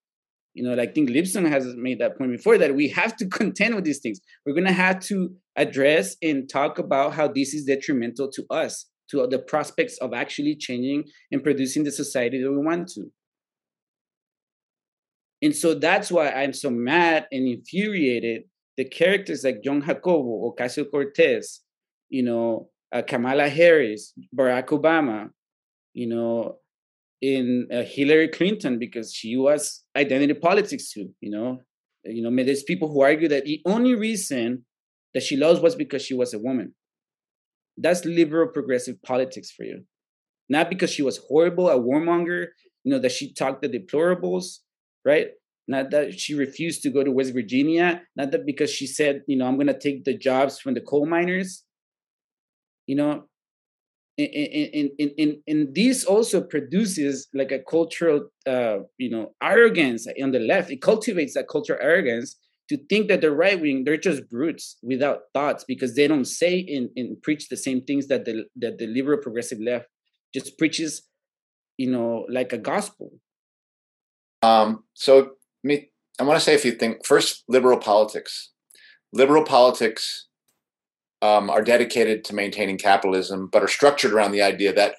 You know like i think lipson has made that point before that we have to contend with these things. We're going to have to address and talk about how this is detrimental to us to the prospects of actually changing and producing the society that we want to. And so that's why i'm so mad and infuriated the characters like Jon Jacobo, Ocasio Cortez, you know, uh, Kamala Harris, Barack Obama, you know, in uh, Hillary Clinton because she was identity politics too. You know, you know, there's people who argue that the only reason that she lost was because she was a woman. That's liberal progressive politics for you, not because she was horrible, a warmonger. You know that she talked the deplorables, right? not that she refused to go to West Virginia, not that because she said, you know, I'm going to take the jobs from the coal miners. You know, and, and, and, this also produces like a cultural, uh, you know, arrogance on the left. It cultivates that cultural arrogance to think that the right wing they're just brutes without thoughts because they don't say and, and preach the same things that the that the liberal progressive left just preaches, you know, like a gospel Um, so me, I want to say a few things. First, liberal politics. Liberal politics um, are dedicated to maintaining capitalism, but are structured around the idea that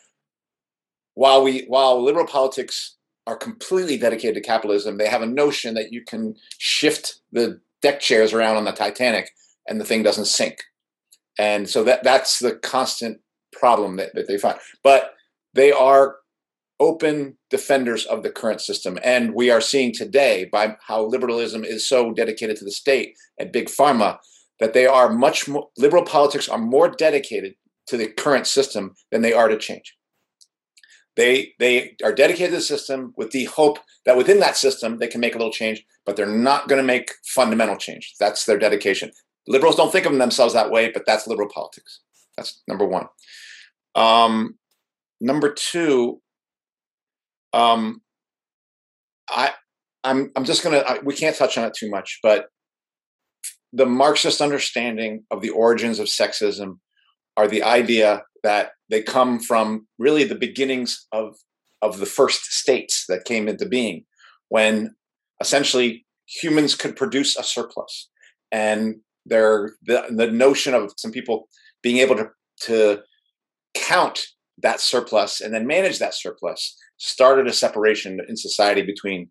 while we while liberal politics are completely dedicated to capitalism, they have a notion that you can shift the deck chairs around on the Titanic and the thing doesn't sink. And so that that's the constant problem that, that they find. But they are open defenders of the current system. And we are seeing today by how liberalism is so dedicated to the state and big pharma that they are much more liberal politics are more dedicated to the current system than they are to change. They they are dedicated to the system with the hope that within that system they can make a little change, but they're not going to make fundamental change. That's their dedication. Liberals don't think of themselves that way, but that's liberal politics. That's number one. Um, number two, um, I I'm I'm just gonna I, we can't touch on it too much, but the Marxist understanding of the origins of sexism are the idea that they come from really the beginnings of of the first states that came into being when essentially humans could produce a surplus. And there the, the notion of some people being able to to count that surplus and then manage that surplus started a separation in society between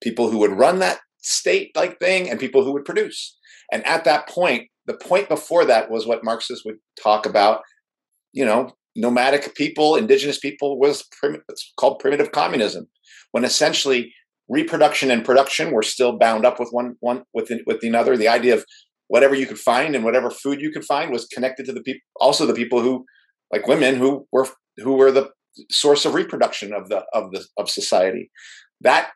people who would run that state like thing and people who would produce and at that point the point before that was what marxists would talk about you know nomadic people indigenous people was prim- called primitive communism when essentially reproduction and production were still bound up with one one with with another. The idea of whatever you could find and whatever food you could find was connected to the people also the people who like women who were who were the source of reproduction of the of the of society. That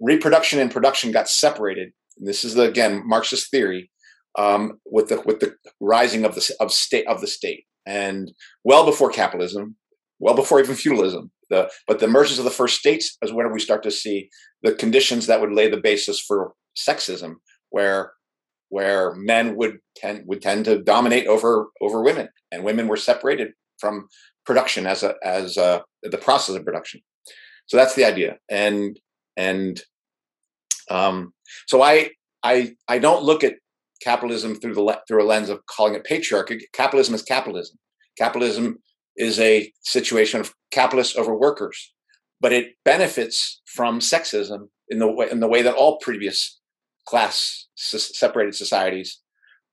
reproduction and production got separated. This is the, again marxist theory um, with the with the rising of the of state of the state. And well before capitalism well before even feudalism the but the emergence of the first states is when we start to see the conditions that would lay the basis for sexism where where men would tend would tend to dominate over over women, and women were separated from production as a as a, the process of production. So that's the idea, and and um, so I I I don't look at capitalism through the through a lens of calling it patriarchy. Capitalism is capitalism. Capitalism is a situation of capitalists over workers, but it benefits from sexism in the way in the way that all previous class separated societies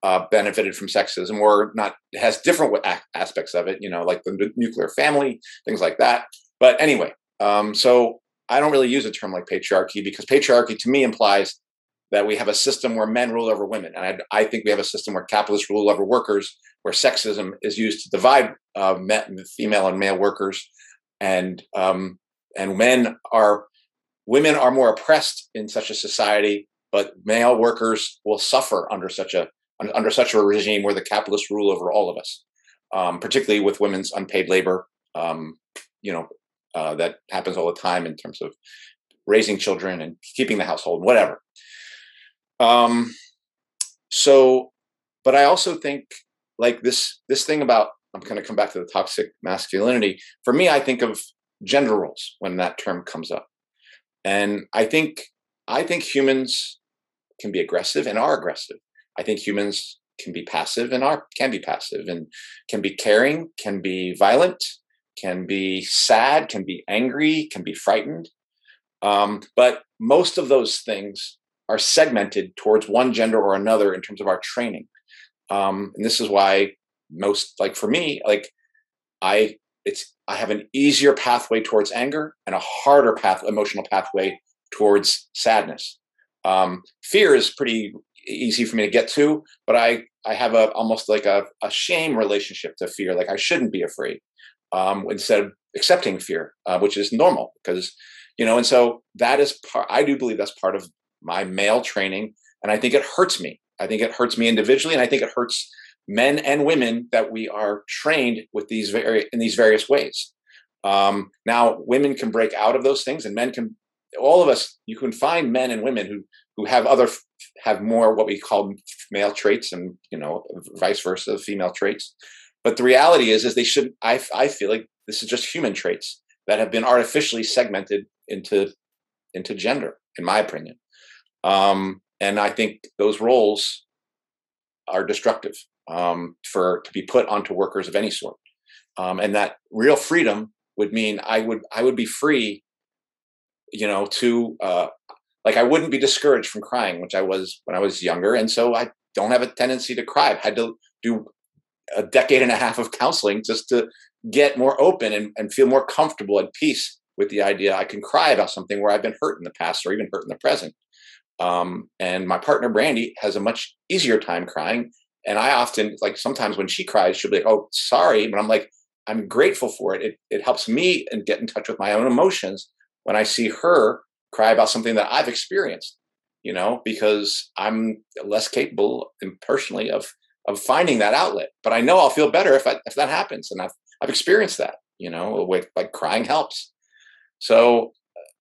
uh, benefited from sexism or not has different aspects of it you know like the nuclear family things like that but anyway um, so i don't really use a term like patriarchy because patriarchy to me implies that we have a system where men rule over women and i, I think we have a system where capitalists rule over workers where sexism is used to divide uh, female and male workers and um, and men are women are more oppressed in such a society but male workers will suffer under such a under such a regime where the capitalists rule over all of us, um, particularly with women's unpaid labor. Um, you know uh, that happens all the time in terms of raising children and keeping the household, whatever. Um, so, but I also think like this this thing about I'm going to come back to the toxic masculinity. For me, I think of gender roles when that term comes up, and I think I think humans can be aggressive and are aggressive. I think humans can be passive and are can be passive and can be caring, can be violent, can be sad, can be angry, can be frightened. Um, but most of those things are segmented towards one gender or another in terms of our training. Um, and this is why most like for me, like I it's I have an easier pathway towards anger and a harder path emotional pathway towards sadness. Um, fear is pretty easy for me to get to, but I I have a almost like a, a shame relationship to fear. Like I shouldn't be afraid um, instead of accepting fear, uh, which is normal because you know. And so that is part. I do believe that's part of my male training, and I think it hurts me. I think it hurts me individually, and I think it hurts men and women that we are trained with these very in these various ways. Um, now, women can break out of those things, and men can all of us you can find men and women who who have other have more what we call male traits and you know vice versa female traits but the reality is is they should i i feel like this is just human traits that have been artificially segmented into into gender in my opinion. Um, and I think those roles are destructive um, for to be put onto workers of any sort. Um, and that real freedom would mean I would I would be free, you know, to uh, like I wouldn't be discouraged from crying, which I was when I was younger, and so I don't have a tendency to cry. I've had to do a decade and a half of counseling just to get more open and, and feel more comfortable at peace with the idea I can cry about something where I've been hurt in the past or even hurt in the present. Um, and my partner Brandy has a much easier time crying. And I often like sometimes when she cries, she'll be like, "Oh, sorry," but I'm like, "I'm grateful for it. It it helps me and get in touch with my own emotions when I see her cry about something that I've experienced." You know, because I'm less capable personally of of finding that outlet. But I know I'll feel better if I, if that happens, and I've I've experienced that. You know, with like crying helps. So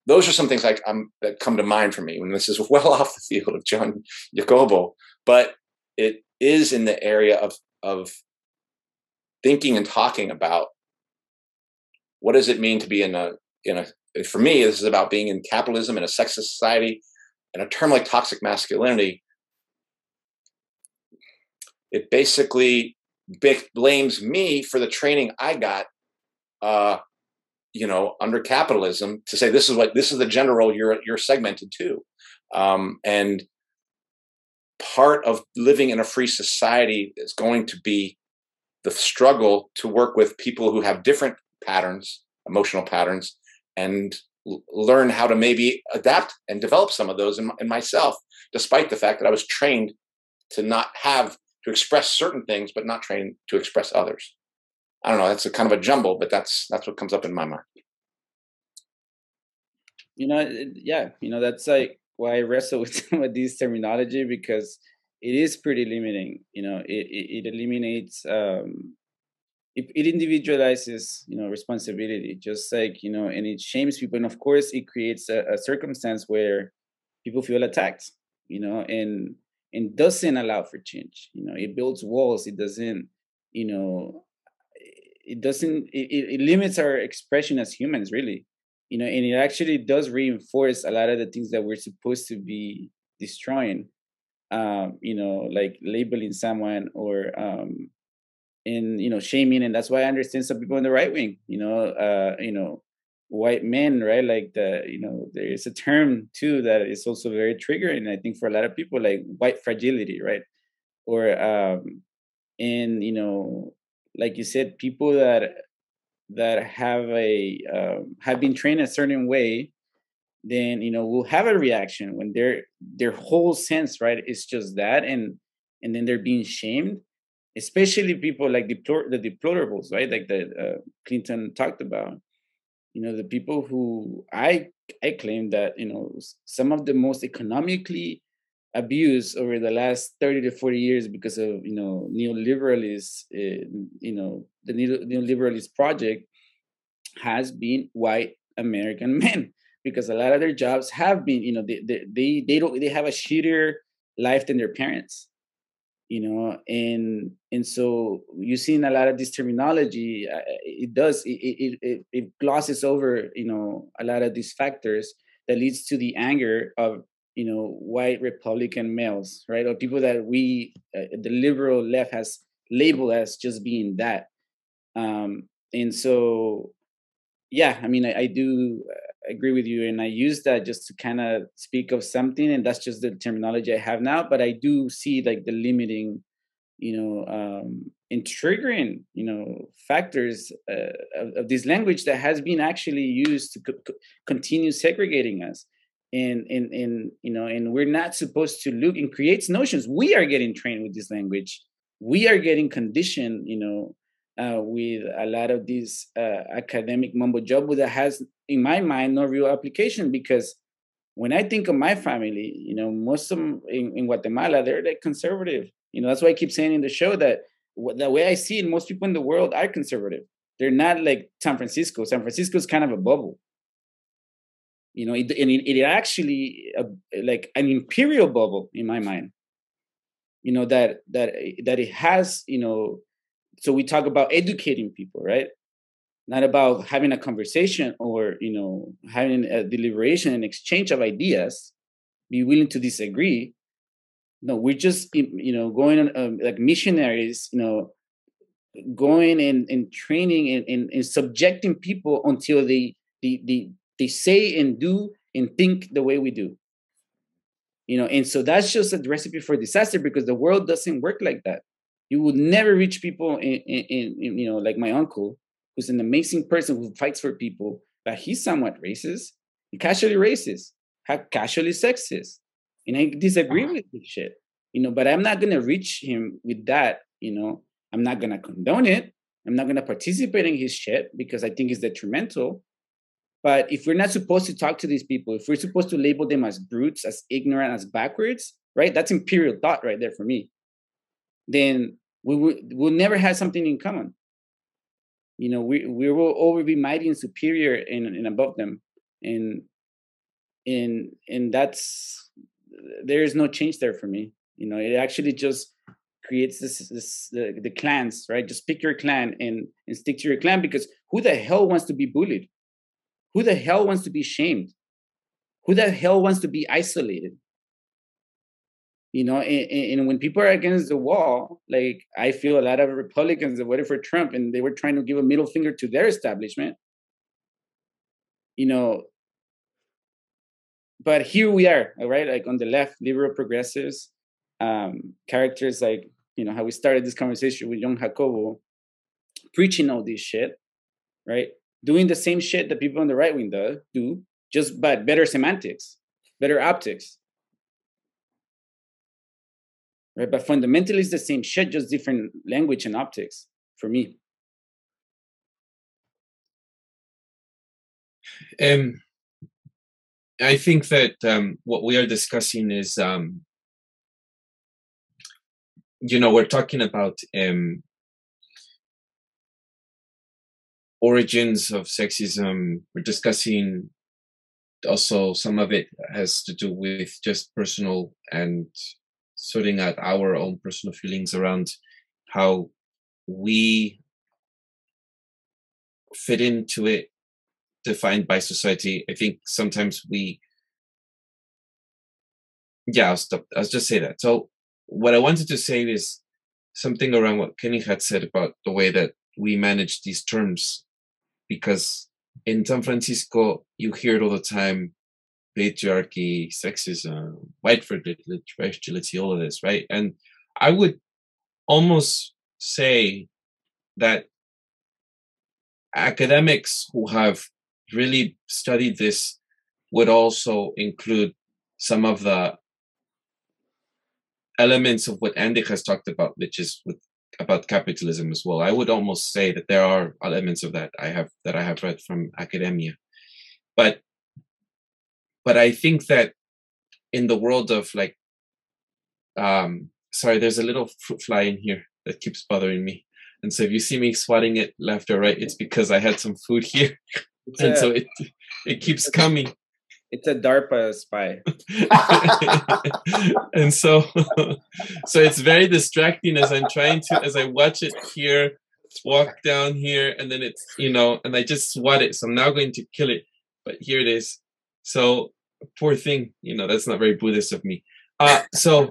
those are some things like that come to mind for me when this is well off the field of Jon Jacobo, but it is in the area of of thinking and talking about what does it mean to be in a in a for me this is about being in capitalism in a sexist society and a term like toxic masculinity. It basically blames me for the training i got uh, you know under capitalism to say this is what this is the gender role you're you're segmented to. Um, and part of living in a free society is going to be the struggle to work with people who have different patterns emotional patterns and l- learn how to maybe adapt and develop some of those in, in myself despite the fact that i was trained to not have to express certain things but not trained to express others I don't know. That's a kind of a jumble, but that's that's what comes up in my mind. You know, yeah, you know that's like why I wrestle with some of these terminology because it is pretty limiting. You know, it it, it eliminates, um, it, it individualizes, you know, responsibility. Just like you know, and it shames people, and of course, it creates a, a circumstance where people feel attacked. You know, and and doesn't allow for change. You know, it builds walls. It doesn't, you know, it doesn't it, it limits our expression as humans really. You know and it actually does reinforce a lot of the things that we're supposed to be destroying. Um you know like labeling someone or um and you know shaming and that's why i understand some people in the right wing you know uh you know white men right? Like the you know there's a term too that is also very triggering i think for a lot of people like white fragility right? Or um and you know like you said, people that that have a um, have been trained a certain way, then you know will have a reaction when their their whole sense right is just that, and and then they're being shamed. Especially people like deplor- the deplorables, right? Like the uh, Clinton talked about. You know, the people who I I claim that you know some of the most economically abuse over the last 30 to 40 years because of you know neoliberalist uh, you know the neoliberalist project has been white american men because a lot of their jobs have been you know they they they, they don't they have a shittier life than their parents you know and and so you see in a lot of this terminology uh, it does it, it it it glosses over you know a lot of these factors that leads to the anger of you know white republican males right? Or people that we uh, the liberal left has labeled as just being that. Um and so yeah i mean i, I do uh, agree with you and i use that just to kind of speak of something and that's just the terminology i have now but i do see like the limiting you know um in triggering you know factors uh, of, of, this language that has been actually used to co- continue segregating us and and and you know and we're not supposed to look and creates notions. We are getting trained with this language. We are getting conditioned you know uh, with a lot of this uh, academic mumbo jumbo that has in my mind no real application because when i think of my family you know most of in, in guatemala they're like conservative. You know that's why i keep saying in the show that the way i see it most people in the world are conservative. They're not like san francisco. San francisco is kind of a bubble you know it, and it, it actually uh, like an imperial bubble in my mind. You know that that that it has you know so we talk about educating people right? Not about having a conversation or you know having a deliberation and exchange of ideas be willing to disagree. No we're just you know going on um, like missionaries you know going and, and training and, and, and subjecting people until they, they they they say and do and think the way we do. You know and so that's just a recipe for disaster because the world doesn't work like that. You will never reach people in, in, in you know like my uncle who's an amazing person who fights for people but he's somewhat racist He casually racist casually sexist. And i disagree uh-huh. with this shit you know but i'm not gonna reach him with that you know. I'm not gonna condone it. I'm not gonna participate in his shit because i think it's detrimental but if we're not supposed to talk to these people, if we're supposed to label them as brutes, as ignorant, as backwards, right? That's imperial thought right there for me. Then we will we'll never have something in common. You know, we we will always be mighty and superior and, and above them. And and and that's there is no change there for me. You know, it actually just creates this this the, the clans, right? Just pick your clan and and stick to your clan because who the hell wants to be bullied? Who the hell wants to be shamed? Who the hell wants to be isolated? You know, and, and when people are against the wall, like I feel a lot of Republicans that voted for Trump and they were trying to give a middle finger to their establishment. You know, but here we are, right, like on the left, liberal progressives, um, characters like, you know, how we started this conversation with Jon Jacobo, preaching all this shit, right? Doing the same shit that people on the right wing do, just but better semantics, better optics. Right? But fundamentally it's the same shit, just different language and optics for me. Um I think that um, what we are discussing is, um, you know, we're talking about um, origins of sexism. We're discussing also some of it has to do with just personal and sorting out our own personal feelings around how we fit into it defined by society i think sometimes we yeah i'll stop i'll just say that so what i wanted to say is something around what kenny had said about the way that we manage these terms because in San Francisco, you hear it all the time patriarchy, sexism, white fragility, all of this, right? And I would almost say that academics who have really studied this would also include some of the elements of what Andy has talked about, which is with about capitalism as well. I would almost say that there are elements of that I have that I have read from academia, but but I think that in the world of like, um, sorry, there's a little fruit fly in here that keeps bothering me, and so if you see me swatting it left or right, it's because I had some food here, and so it it keeps coming. It's a DARPA spy. and so so it's very distracting as I'm trying to as I watch it here, walk down here, and then it's you know, and I just swat it. So I'm now going to kill it. But here it is. So poor thing, you know, that's not very Buddhist of me. Uh so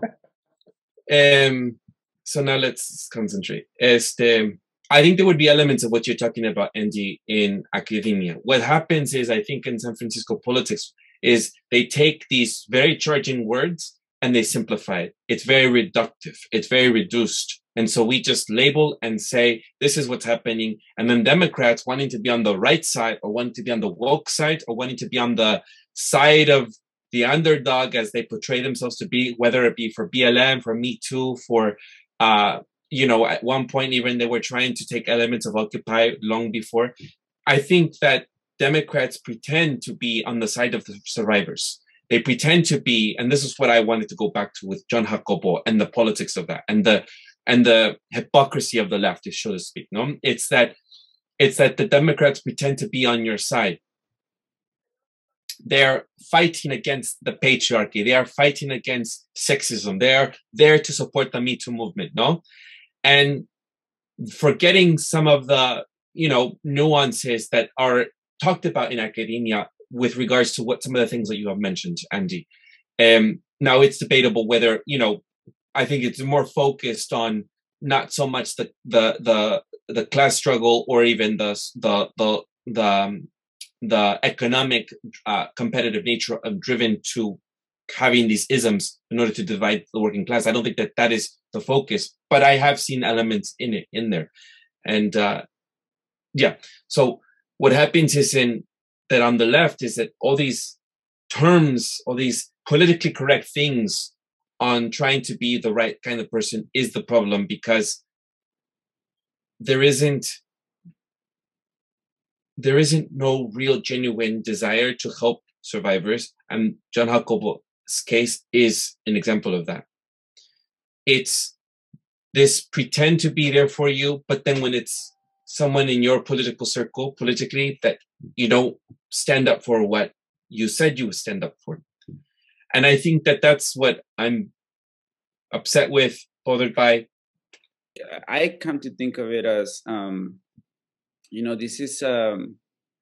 um so now let's concentrate. Este I think there would be elements of what you're talking about, Andy, in academia. What happens is, I think, in San Francisco politics, is they take these very charging words and they simplify it. It's very reductive. It's very reduced. And so we just label and say, this is what's happening. And then Democrats wanting to be on the right side or wanting to be on the woke side or wanting to be on the side of the underdog as they portray themselves to be, whether it be for BLM, for Me Too, for, uh, you know, at one point, even they were trying to take elements of Occupy long before. I think that Democrats pretend to be on the side of the survivors. They pretend to be, and this is what I wanted to go back to with Jon Jacobo and the politics of that and the and the hypocrisy of the left, so to speak. No, it's that it's that the Democrats pretend to be on your side. They're fighting against the patriarchy. They are fighting against sexism. They are there to support the Me Too movement. No, and forgetting some of the you know nuances that are talked about in academia with regards to what some of the things that you have mentioned, Andy. Um, now it's debatable whether you know. I think it's more focused on not so much the the the the class struggle or even the the the the um, the economic uh, competitive nature of driven to having these isms in order to divide the working class. I don't think that that is the focus, but I have seen elements in it in there, and uh, yeah. So what happens is in that on the left is that all these terms, all these politically correct things on trying to be the right kind of person is the problem because there isn't there isn't no real genuine desire to help survivors. And jon jacobo's case is an example of that. It's this pretend to be there for you but then when it's someone in your political circle politically that you don't stand up for what you said you would stand up for. And i think that that's what i'm upset with bothered by. I come to think of it as um you know this is um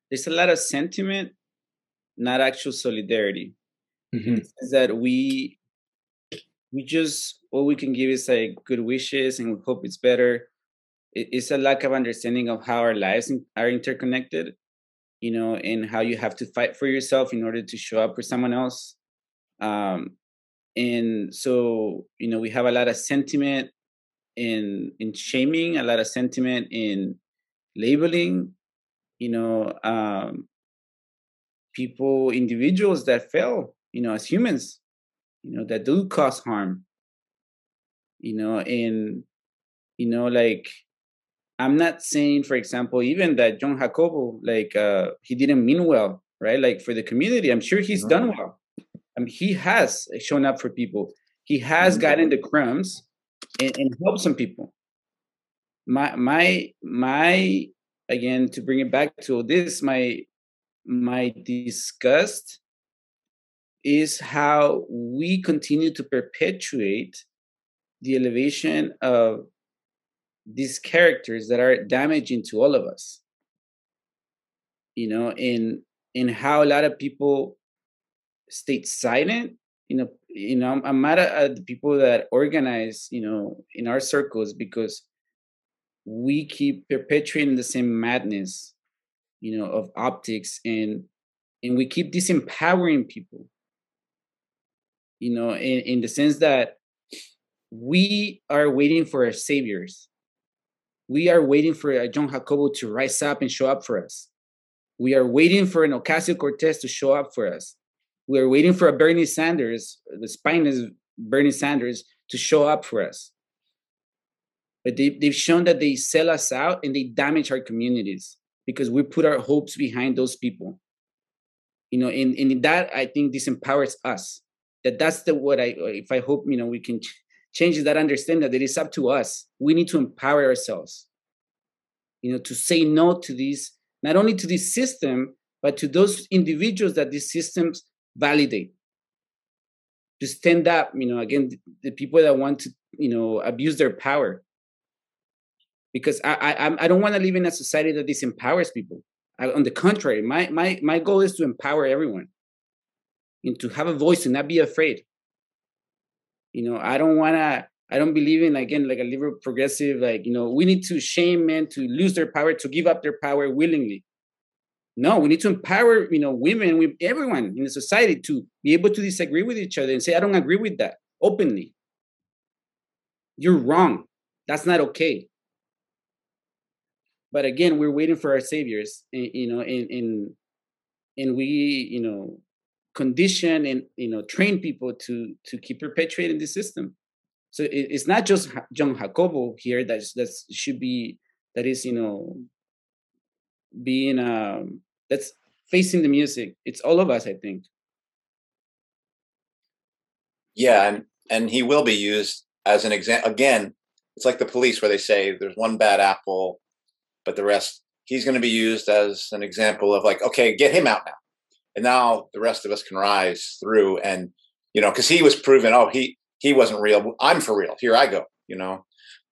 there's a lot of sentiment not actual solidarity. Mm-hmm. is that we we just all we can give is like good wishes and we hope it's better it's a lack of understanding of how our lives are interconnected you know and how you have to fight for yourself in order to show up for someone else. Um and so you know we have a lot of sentiment in in shaming a lot of sentiment in labeling you know um people individuals that fail you know as humans you know that do cause harm you know and you know like i'm not saying for example even that jon jacobo like uh he didn't mean well right? Like for the community i'm sure he's done well. I mean, he has shown up for people. He has mm-hmm. gotten the crumbs and, and helped some people. My my my again to bring it back to this my my disgust is how we continue to perpetuate the elevation of these characters that are damaging to all of us. You know in in how a lot of people stay silent you know you know i'm, I'm mad at the people that organize you know in our circles because we keep perpetuating the same madness you know of optics and and we keep disempowering people. You know in, in the sense that we are waiting for our saviors we are waiting for a jon jacobo to rise up and show up for us. We are waiting for an ocasio-cortez to show up for us. We are waiting for a bernie sanders the spineless bernie sanders to show up for us. But they, they've shown that they sell us out and they damage our communities because we put our hopes behind those people. You know and, and that i think this empowers us. That that's the what i if i hope you know we can ch- change that understanding that it is up to us we need to empower ourselves you know to say no to this not only to this system but to those individuals that these systems validate to stand up you know again the, the people that want to you know abuse their power because I I I don't want to live in a society that disempowers people. I, on the contrary, my my my goal is to empower everyone and to have a voice and not be afraid. You know, I don't want to. I don't believe in again like a liberal progressive like you know we need to shame men to lose their power to give up their power willingly. No, we need to empower you know women, with everyone in the society to be able to disagree with each other and say I don't agree with that openly. You're wrong. That's not okay but again we're waiting for our saviors and, you know and and and we you know condition and you know train people to to keep perpetuating the system. So it, it's not just jon jacobo here that's that should be that is you know being um that's facing the music. It's all of us i think. Yeah and and he will be used as an example again it's like the police where they say there's one bad apple but the rest he's going to be used as an example of like okay get him out now and now the rest of us can rise through and you know because he was proven oh he he wasn't real i'm for real here i go you know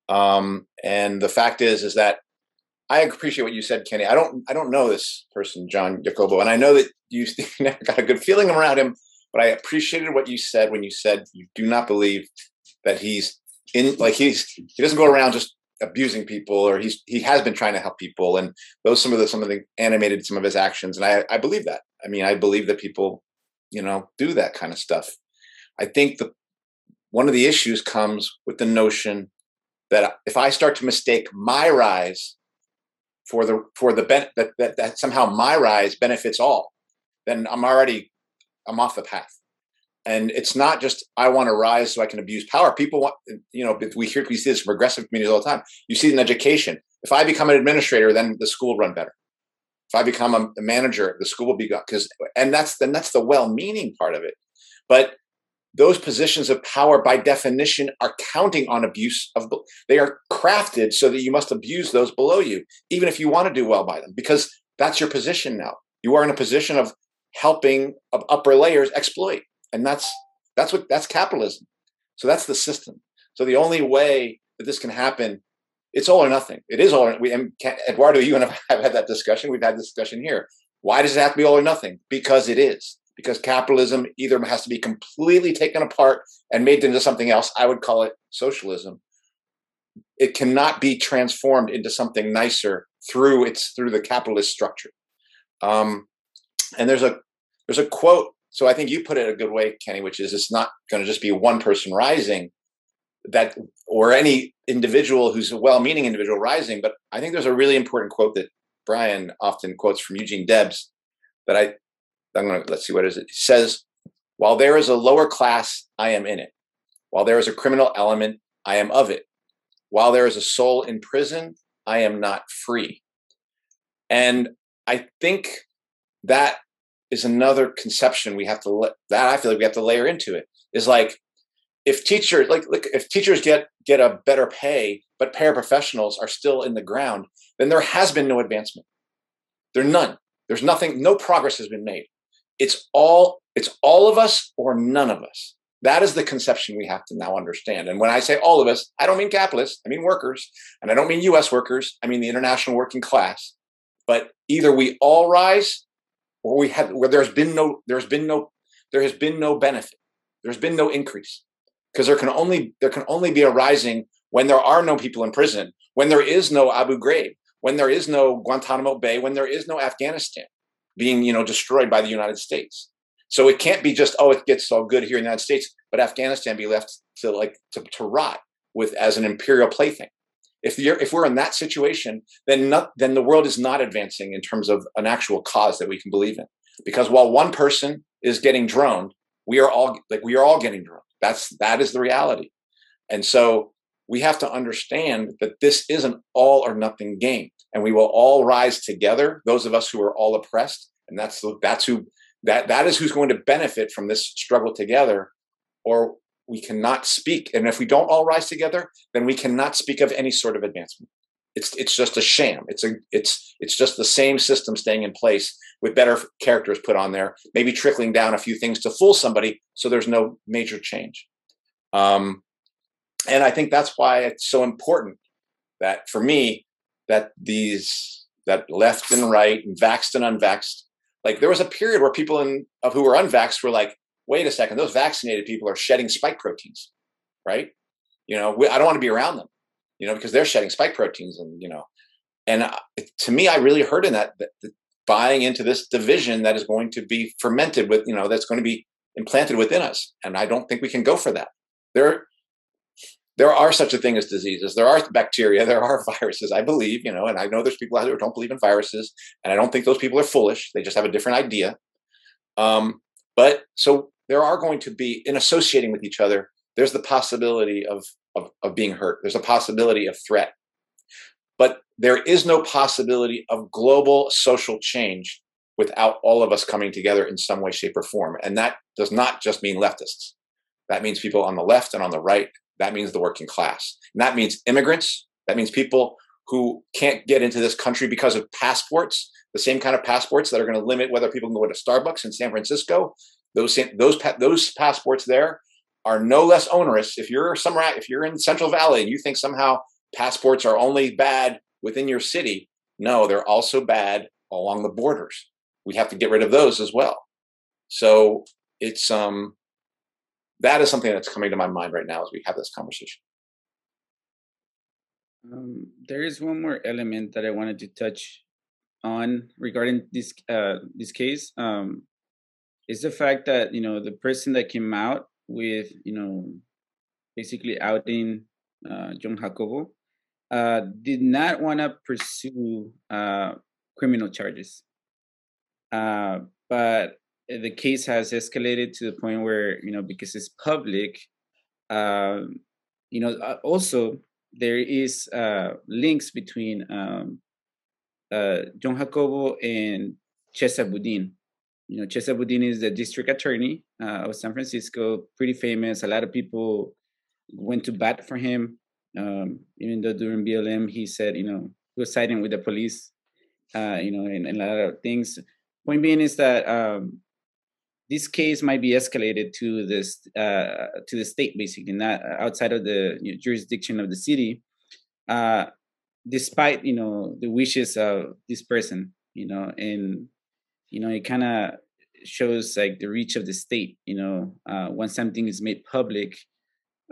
um and the fact is is that I appreciate what you said, Kenny. I don't I don't know this person, Jon Jacobo, and I know that you never got a good feeling around him. But I appreciated what you said when you said you do not believe that he's in like he's he doesn't go around just abusing people or he's he has been trying to help people and those some of the some of the animated some of his actions and I I believe that. I mean I believe that people you know do that kind of stuff. I think the one of the issues comes with the notion that if I start to mistake my rise for the for the ben- that, that that somehow my rise benefits all, then I'm already I'm off the path. And it's not just I want to rise so I can abuse power. People want you know we hear we see this from progressive communities all the time. You see it in education. If I become an administrator, then the school will run better. If I become a, a manager, the school will be gone. because and that's then that's the well-meaning part of it. But those positions of power by definition are counting on abuse of they are crafted so that you must abuse those below you even if you want to do well by them because that's your position now you are in a position of helping of upper layers exploit and that's that's what that's capitalism so that's the system so the only way that this can happen it's all or nothing it is all we and eduardo you and i have had that discussion we've had this discussion here why does it have to be all or nothing because it is because capitalism either has to be completely taken apart and made into something else. I would call it socialism. It cannot be transformed into something nicer through its through the capitalist structure. Um, and there's a there's a quote. So I think you put it a good way, Kenny, which is it's not going to just be one person rising that or any individual who's a well-meaning individual rising. But I think there's a really important quote that Brian often quotes from Eugene Debs that I I'm going to let's see what is it. It says, "While there is a lower class, I am in it. While there is a criminal element, I am of it. While there is a soul in prison, I am not free." And I think that is another conception we have to let that I feel like we have to layer into it. Is like if teachers like, like if teachers get get a better pay, but paraprofessionals are still in the ground, then there has been no advancement. There's none. There's nothing. No progress has been made it's all it's all of us or none of us that is the conception we have to now understand and when i say all of us i don't mean capitalists i mean workers and i don't mean us workers i mean the international working class but either we all rise or we have where there's been no there's been no there has been no benefit there's been no increase because there can only there can only be a rising when there are no people in prison when there is no abu ghraib when there is no guantanamo bay when there is no afghanistan being you know destroyed by the United States. So it can't be just oh it gets so good here in the United States, but Afghanistan be left to like to, to rot with as an imperial plaything. If you're if we're in that situation, then not then the world is not advancing in terms of an actual cause that we can believe in. Because while one person is getting droned, we are all like we are all getting droned. That's that is the reality. And so we have to understand that this is an all or nothing game and we will all rise together those of us who are all oppressed and that's the, that's who that that is who's going to benefit from this struggle together or we cannot speak and if we don't all rise together then we cannot speak of any sort of advancement it's it's just a sham. It's a it's it's just the same system staying in place with better characters put on there maybe trickling down a few things to fool somebody so there's no major change. Um, and i think that's why it's so important that for me that these that left and right and vaxxed and unvaxxed like there was a period where people in of who were unvaxxed were like wait a second those vaccinated people are shedding spike proteins right? You know we, i don't want to be around them you know because they're shedding spike proteins and you know and uh, to me i really heard in that, that, that buying into this division that is going to be fermented with you know that's going to be implanted within us and i don't think we can go for that there there are such a thing as diseases. There are bacteria. There are viruses. I believe, you know, and I know there's people out there who don't believe in viruses, and I don't think those people are foolish. They just have a different idea. Um, but so there are going to be in associating with each other. There's the possibility of, of of being hurt. There's a possibility of threat, but there is no possibility of global social change without all of us coming together in some way, shape, or form. And that does not just mean leftists. That means people on the left and on the right that means the working class. And that means immigrants. That means people who can't get into this country because of passports, the same kind of passports that are going to limit whether people can go to Starbucks in San Francisco. Those those those passports there are no less onerous. If you're somewhere, if you're in Central Valley and you think somehow passports are only bad within your city, No, they're also bad along the borders. We have to get rid of those as well. So it's um that is something that's coming to my mind right now as we have this conversation. Um, there is one more element that I wanted to touch on regarding this uh, this case. Um, is the fact that you know the person that came out with you know basically outing uh, Jon Jacobo uh, did not want to pursue uh, criminal charges, uh, but the case has escalated to the point where you know because it's public, um, you know uh, also there is uh, links between um, Jon Jacobo and Chesa Boudin. You know, Chesa Boudin is the district attorney uh, of San Francisco, pretty famous. A lot of people went to bat for him. Um, even though during BLM he said, you know, he was siding with the police, uh, you know, and, and, a lot of things. Point being is that um, this case might be escalated to this uh, to the state, basically, not outside of the you know, jurisdiction of the city, uh, despite you know the wishes of this person, you know, and you know it kind of shows like the reach of the state, you know, uh, when something is made public,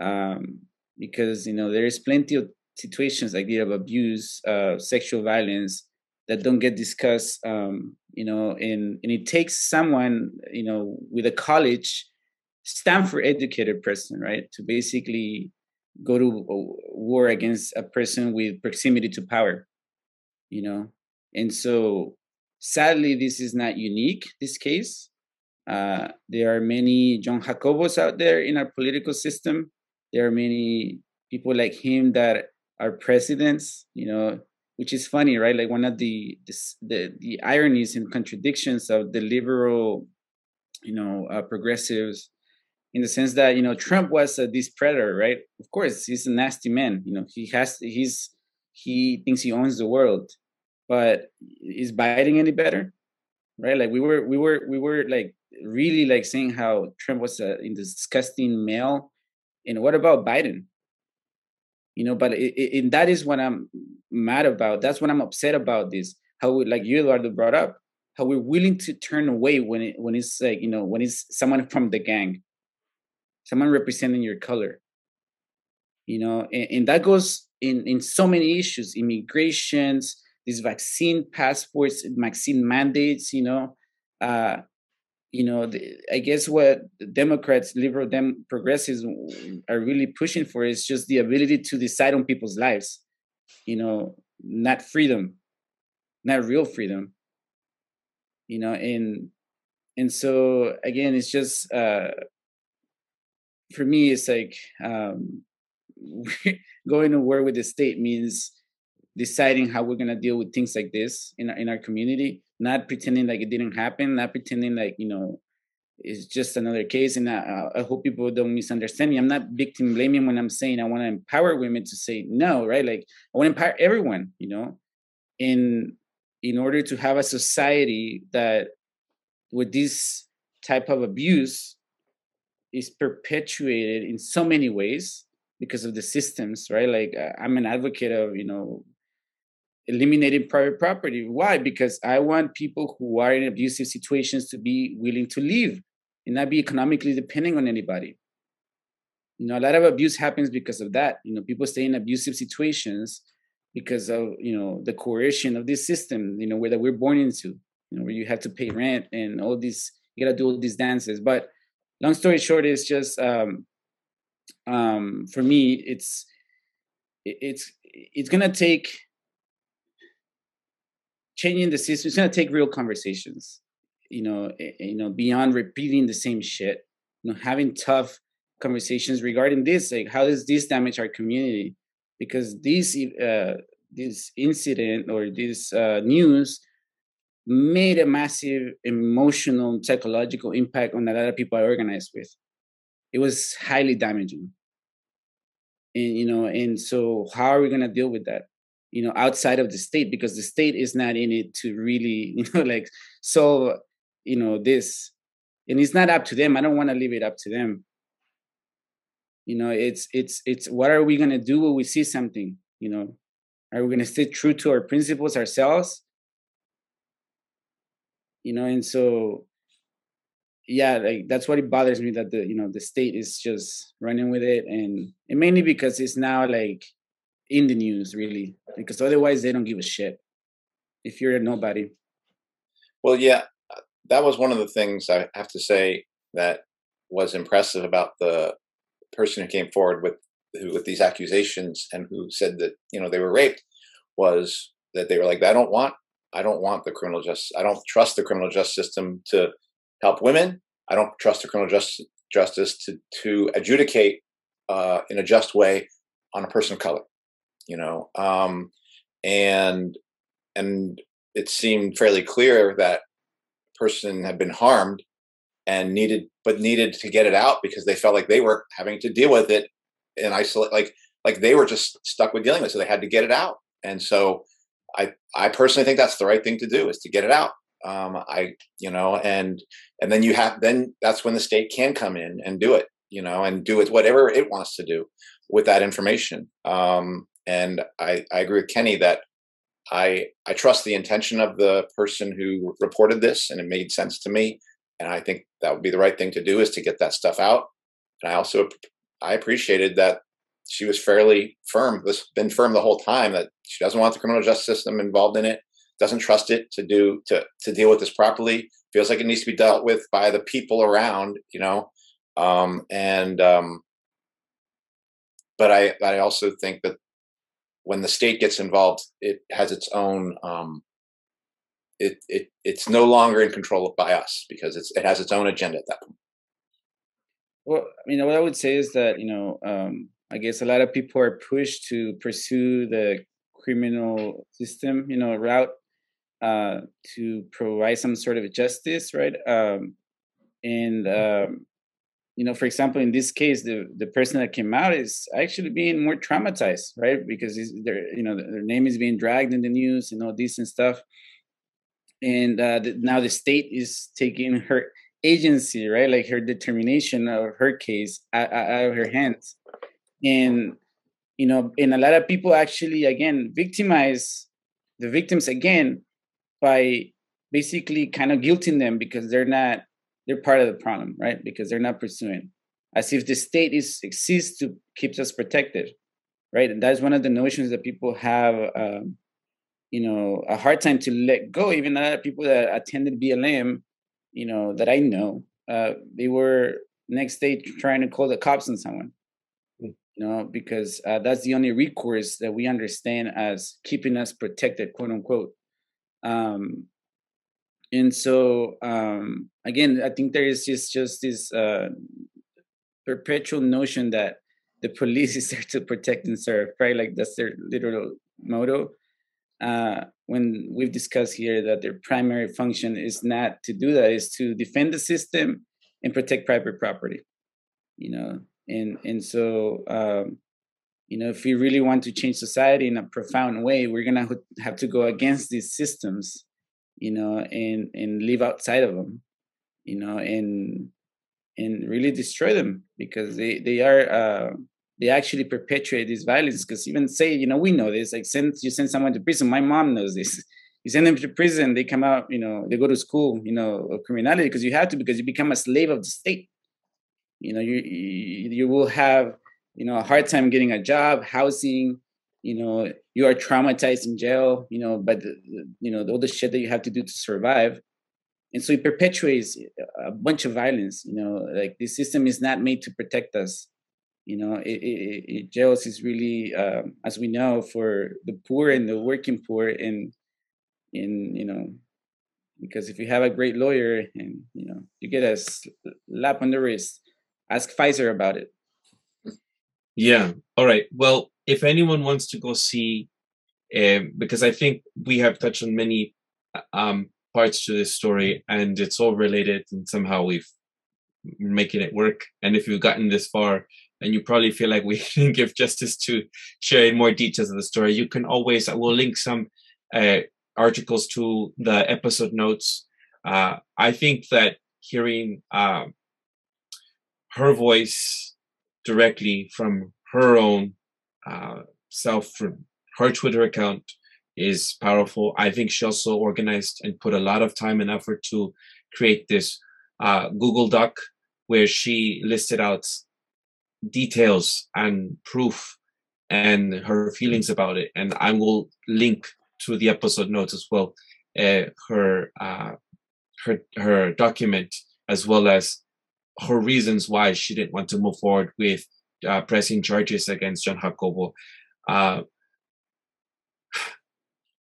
um, because you know there is plenty of situations like that of abuse, uh, sexual violence that don't get discussed um, you know and and it takes someone you know with a college stanford educated person right to basically go to war against a person with proximity to power you know? And so sadly this is not unique this case uh, there are many jon jacobos out there in our political system there are many people like him that are presidents you know which is funny, right? Like one of the the the ironies and contradictions of the liberal, you know, uh, progressives, in the sense that you know Trump was uh, this predator, right? Of course, he's a nasty man. You know, he has he's he thinks he owns the world, but is Biden any better? Right? Like we were we were we were like really like saying how Trump was uh, a disgusting male, and what about Biden? you know but it, it, and that is what i'm mad about that's what i'm upset about this how we, like you eduardo brought up how we're willing to turn away when it when it's like you know when it's someone from the gang someone representing your color you know and, and that goes in in so many issues immigrations these vaccine passports vaccine mandates you know uh you know, the, I guess what Democrats, liberal dem progressives are really pushing for is just the ability to decide on people's lives. You know, not freedom, not real freedom. You know, and and so again, it's just uh, for me, it's like um, going to war with the state means deciding how we're gonna deal with things like this in our, in our community not pretending like it didn't happen, not pretending like, you know, it's just another case. And I, I hope people don't misunderstand me. I'm not victim blaming when I'm saying I want to empower women to say no, right? Like I want to empower everyone, you know, in in order to have a society that with this type of abuse is perpetuated in so many ways because of the systems, right? Like uh, I'm an advocate of, you know, eliminating private property. Why? Because I want people who are in abusive situations to be willing to leave and not be economically depending on anybody. You know, a lot of abuse happens because of that. You know, people stay in abusive situations because of you know the coercion of this system. You know, where that we're born into. You know, where you have to pay rent and all these. You gotta do all these dances. But long story short, is just um, um, for me, it's it's it's gonna take changing the system it's going to take real conversations you know you know beyond repeating the same shit you know having tough conversations regarding this like how does this damage our community? Because this uh this incident or this uh, news made a massive emotional psychological impact on a lot of people i organized with. It was highly damaging. And you know and so how are we going to deal with that you know outside of the state because the state is not in it to really you know like solve you know this. And it's not up to them. I don't want to leave it up to them. You know it's it's it's what are we going to do when we see something you know? Are we going to stay true to our principles ourselves? You know, and so yeah, like that's what it bothers me that the you know the state is just running with it, and and mainly because it's now like in the news, really, because otherwise they don't give a shit if you're a nobody. Well, yeah, that was one of the things I have to say that was impressive about the person who came forward with who, with these accusations and who said that you know they were raped was that they were like I don't want I don't want the criminal justice I don't trust the criminal justice system to help women I don't trust the criminal justice justice to to adjudicate uh, in a just way on a person of color you know um, and and it seemed fairly clear that person had been harmed and needed but needed to get it out because they felt like they were having to deal with it and isolate like like they were just stuck with dealing with it so they had to get it out. And so i i personally think that's the right thing to do is to get it out. Um i you know and and then you have then that's when the state can come in and do it you know and do it whatever it wants to do with that information. Um and i i agree with kenny that I I trust the intention of the person who reported this, and it made sense to me. And I think that would be the right thing to do is to get that stuff out. And I also I appreciated that she was fairly firm. This been firm the whole time that she doesn't want the criminal justice system involved in it, doesn't trust it to do to to deal with this properly. Feels like it needs to be dealt with by the people around, you know. Um, and um, but I I also think that when the state gets involved, it has its own. Um, it it it's no longer in control by us because it's it has its own agenda at that point. Well, I mean, what I would say is that you know, um, I guess a lot of people are pushed to pursue the criminal system, you know, route uh, to provide some sort of justice, right? Um, and um, you know, for example, in this case, the the person that came out is actually being more traumatized, right? Because their you know their name is being dragged in the news and all this and stuff, and uh, the, now the state is taking her agency, right, like her determination of her case out, out of her hands, and you know, and a lot of people actually again victimize the victims again by basically kind of guilting them because they're not they're part of the problem, right? Because they're not pursuing. As if the state is exists to keeps us protected, right? And that's one of the notions that people have, um, you know, a hard time to let go. Even a lot of people that attended BLM, you know, that I know, uh, they were next day trying to call the cops on someone, hmm. you know, because uh, that's the only recourse that we understand as keeping us protected, quote unquote. Um, and so um, again i think there is just just this uh, perpetual notion that the police is there to protect and serve right? Like that's their literal motto. Uh, when we've discussed here that their primary function is not to do that is to defend the system and protect private property you know? And and so um, you know if we really want to change society in a profound way we're gonna have to go against these systems you know, and and live outside of them, you know, and and really destroy them because they they are uh, they actually perpetuate this violence. Because even say, you know, we know this. Like, send you send someone to prison. My mom knows this. You send them to prison, they come out, you know, they go to school, you know, of criminality because you have to because you become a slave of the state. You know, you you, you will have you know a hard time getting a job, housing, you know you are traumatized in jail you know but you know all the shit that you have to do to survive. And so it perpetuates a bunch of violence you know like the system is not made to protect us. You know it, it, it jails is really um, as we know for the poor and the working poor and in you know because if you have a great lawyer and you know you get a slap on the wrist ask pfizer about it. Yeah. All right. Well if anyone wants to go see, um, because I think we have touched on many um, parts to this story, and it's all related, and somehow we've making it work. And if you've gotten this far, and you probably feel like we didn't give justice to sharing more details of the story, you can always I will link some uh, articles to the episode notes. Uh, I think that hearing uh, her voice directly from her own uh, self her Twitter account is powerful. I think she also organized and put a lot of time and effort to create this uh, Google Doc where she listed out details and proof and her feelings about it. And I will link to the episode notes as well uh, her uh, her her document as well as her reasons why she didn't want to move forward with uh, pressing charges against Jon Jacobo. Uh,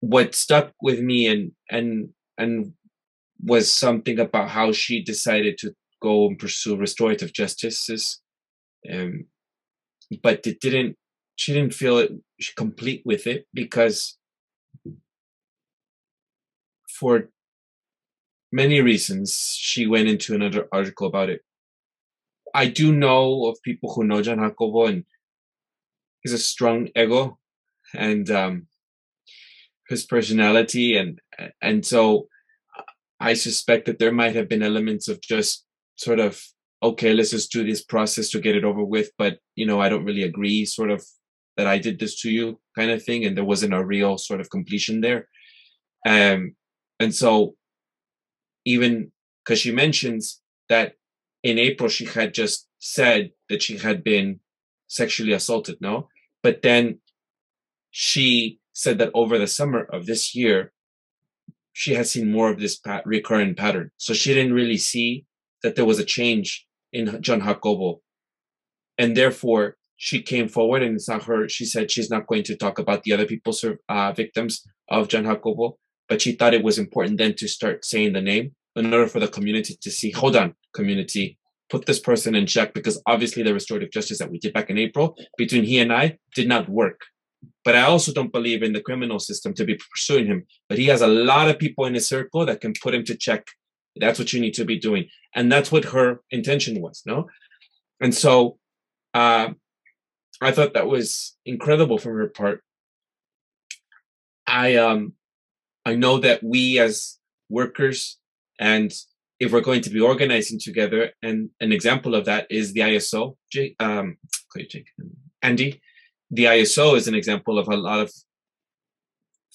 what stuck with me and and and was something about how she decided to go and pursue restorative justice um, but it didn't she didn't feel it complete with it because for many reasons she went into another article about it i do know of people who know jon jacobo and he's a strong ego and um his personality and and so I suspect that there might have been elements of just sort of okay, let's just do this process to get it over with, but you know, I don't really agree sort of that I did this to you kind of thing and there wasn't a real sort of completion there. Um and so even because she mentions that in April she had just said that she had been sexually assaulted, no? But then she said that over the summer of this year, she has seen more of this pat- recurrent pattern. So she didn't really see that there was a change in Jon Jacobo. And therefore, she came forward and not her. She said she's not going to talk about the other people's uh, victims of Jon Jacobo, but she thought it was important then to start saying the name in order for the community to see, hold on, community, put this person in check because obviously the restorative justice that we did back in April between he and I did not work. But I also don't believe in the criminal system to be pursuing him. But he has a lot of people in his circle that can put him to check. That's what you need to be doing. And that's what her intention was, no? And so uh, I thought that was incredible from her part. I um I know that we as workers and if we're going to be organizing together, and an example of that is the ISO, um, Andy, the ISO is an example of a lot of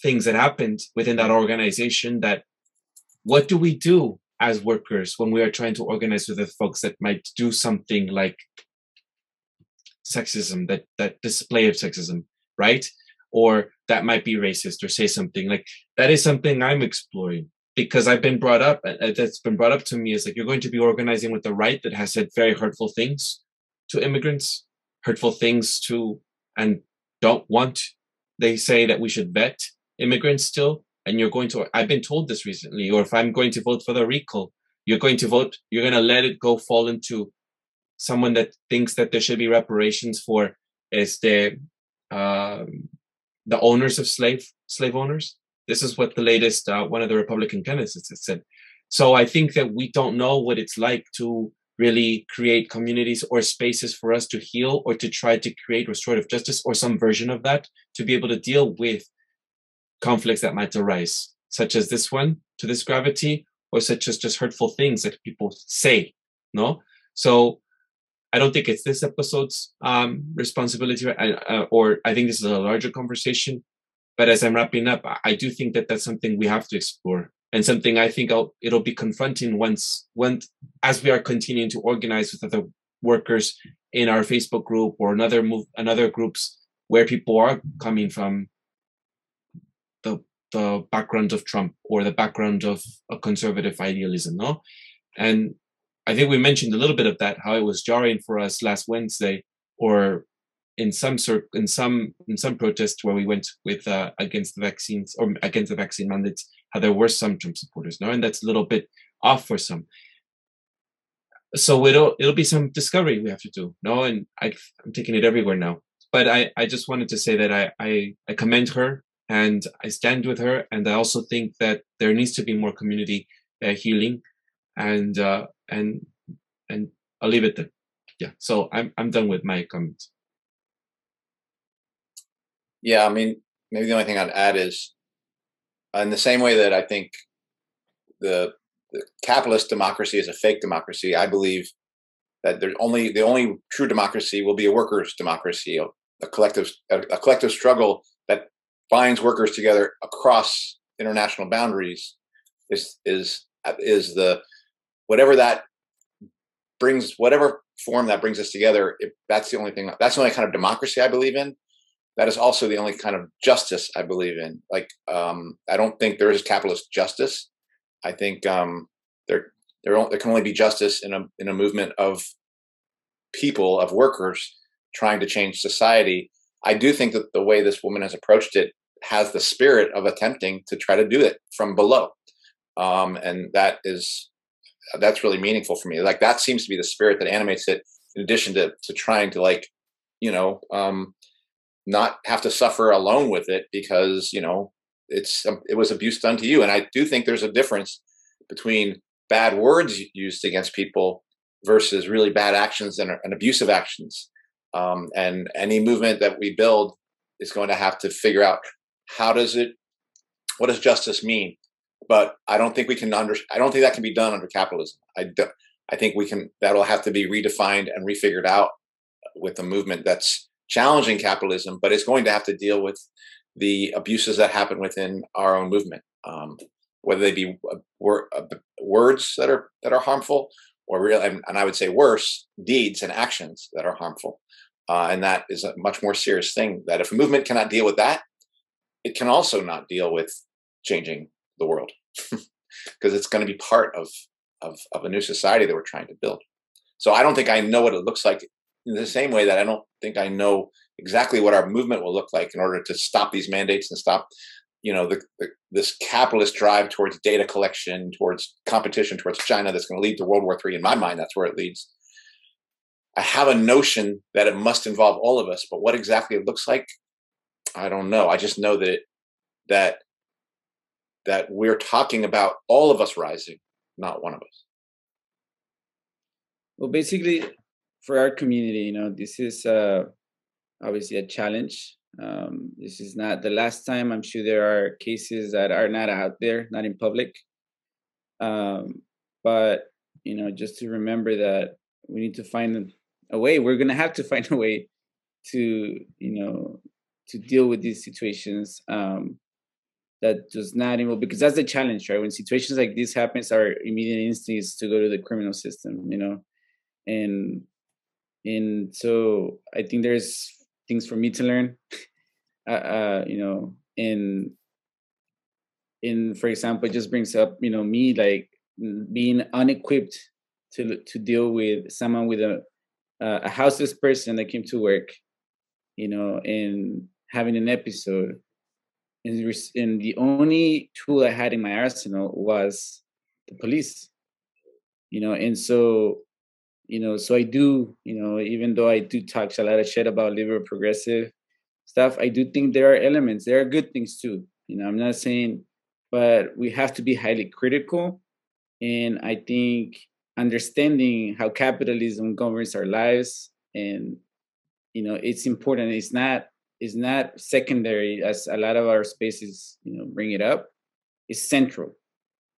things that happened within that organization that what do we do as workers when we are trying to organize with the folks that might do something like sexism that that display of sexism right? Or that might be racist or say something. Like that is something i'm exploring because i've been brought up uh, that's been brought up to me is like you're going to be organizing with the right that has said very hurtful things to immigrants hurtful things to and don't want they say that we should vet immigrants still. And you're going to i've been told this recently or if i'm going to vote for the recall you're going to vote you're going to let it go fall into someone that thinks that there should be reparations for is the um, the owners of slave slave owners this is what the latest uh, one of the republican candidates has said so i think that we don't know what it's like to really create communities or spaces for us to heal or to try to create restorative justice or some version of that to be able to deal with conflicts that might arise, such as this one to this gravity, or such as just hurtful things that people say. No, so I don't think it's this episode's um, responsibility, uh, or I think this is a larger conversation. But as I'm wrapping up, I do think that that's something we have to explore and something I think I'll, it'll be confronting once when as we are continuing to organize with other workers in our Facebook group or another move another groups where people are coming from the the background of Trump or the background of a conservative idealism, no? And I think we mentioned a little bit of that, how it was jarring for us last Wednesday, or in some cir- in some in some protests where we went with uh, against the vaccines or against the vaccine mandates how there were some Trump supporters, no, and that's a little bit off for some. So it'll it'll be some discovery we have to do, no, and I, I'm taking it everywhere now. But I I just wanted to say that I I, I commend her and I stand with her, and I also think that there needs to be more community uh, healing, and uh, and and I'll leave it there. Yeah, so I'm I'm done with my comments. Yeah, I mean, maybe the only thing I'd add is in the same way that I think the, the capitalist democracy is a fake democracy, I believe that there's only the only true democracy will be a workers' democracy, a, a collective a, a, collective struggle that binds workers together across international boundaries is is is the whatever that brings whatever form that brings us together that's the only thing that's the only kind of democracy i believe in that is also the only kind of justice i believe in like um i don't think there is capitalist justice i think um there there, there can only be justice in a in a movement of people of workers trying to change society i do think that the way this woman has approached it has the spirit of attempting to try to do it from below um and that is that's really meaningful for me. Like that seems to be the spirit that animates it. In addition to to trying to like, you know, um, not have to suffer alone with it because you know it's um, it was abuse done to you. And I do think there's a difference between bad words used against people versus really bad actions and, and abusive actions. Um, and any movement that we build is going to have to figure out how does it, what does justice mean? but I don't think we can under. I don't think that can be done under capitalism. I do, I think we can. That'll have to be redefined and refigured out with a movement that's challenging capitalism, but it's going to have to deal with the abuses that happen within our own movement, um, whether they be uh, uh, words that are that are harmful, or real, and, and, I would say worse, deeds and actions that are harmful. Uh, and that is a much more serious thing. That if a movement cannot deal with that, it can also not deal with changing the world because it's going to be part of, of of a new society that we're trying to build. So I don't think I know what it looks like in the same way that I don't think I know exactly what our movement will look like in order to stop these mandates and stop you know the, the, this capitalist drive towards data collection towards competition towards china that's going to lead to world war iii in my mind that's where it leads. I have a notion that it must involve all of us but what exactly it looks like i don't know. I just know that it, that that we're talking about all of us rising, not one of us. Well, basically, for our community, you know, this is uh, obviously a challenge. Um, this is not the last time. I'm sure there are cases that are not out there, not in public. Um, but you know, just to remember that we need to find a way. We're gonna have to find a way to, you know, to deal with these situations. Um, that does not involve because that's the challenge, right? When situations like this happens, our immediate instinct is to go to the criminal system, you know, and and so I think there's things for me to learn, uh, uh, you know, and in for example, it just brings up, you know, me like being unequipped to to deal with someone with a uh, a houseless person that came to work, you know, and having an episode and, and the only tool I had in my arsenal was the police. You know, and so, you know, so I do, you know, even though I do talk a lot of shit about liberal progressive stuff, I do think there are elements, there are good things too. You know, I'm not saying, but we have to be highly critical. And I think understanding how capitalism governs our lives and you know it's important it's not it's not secondary as a lot of our spaces you know bring it up it's central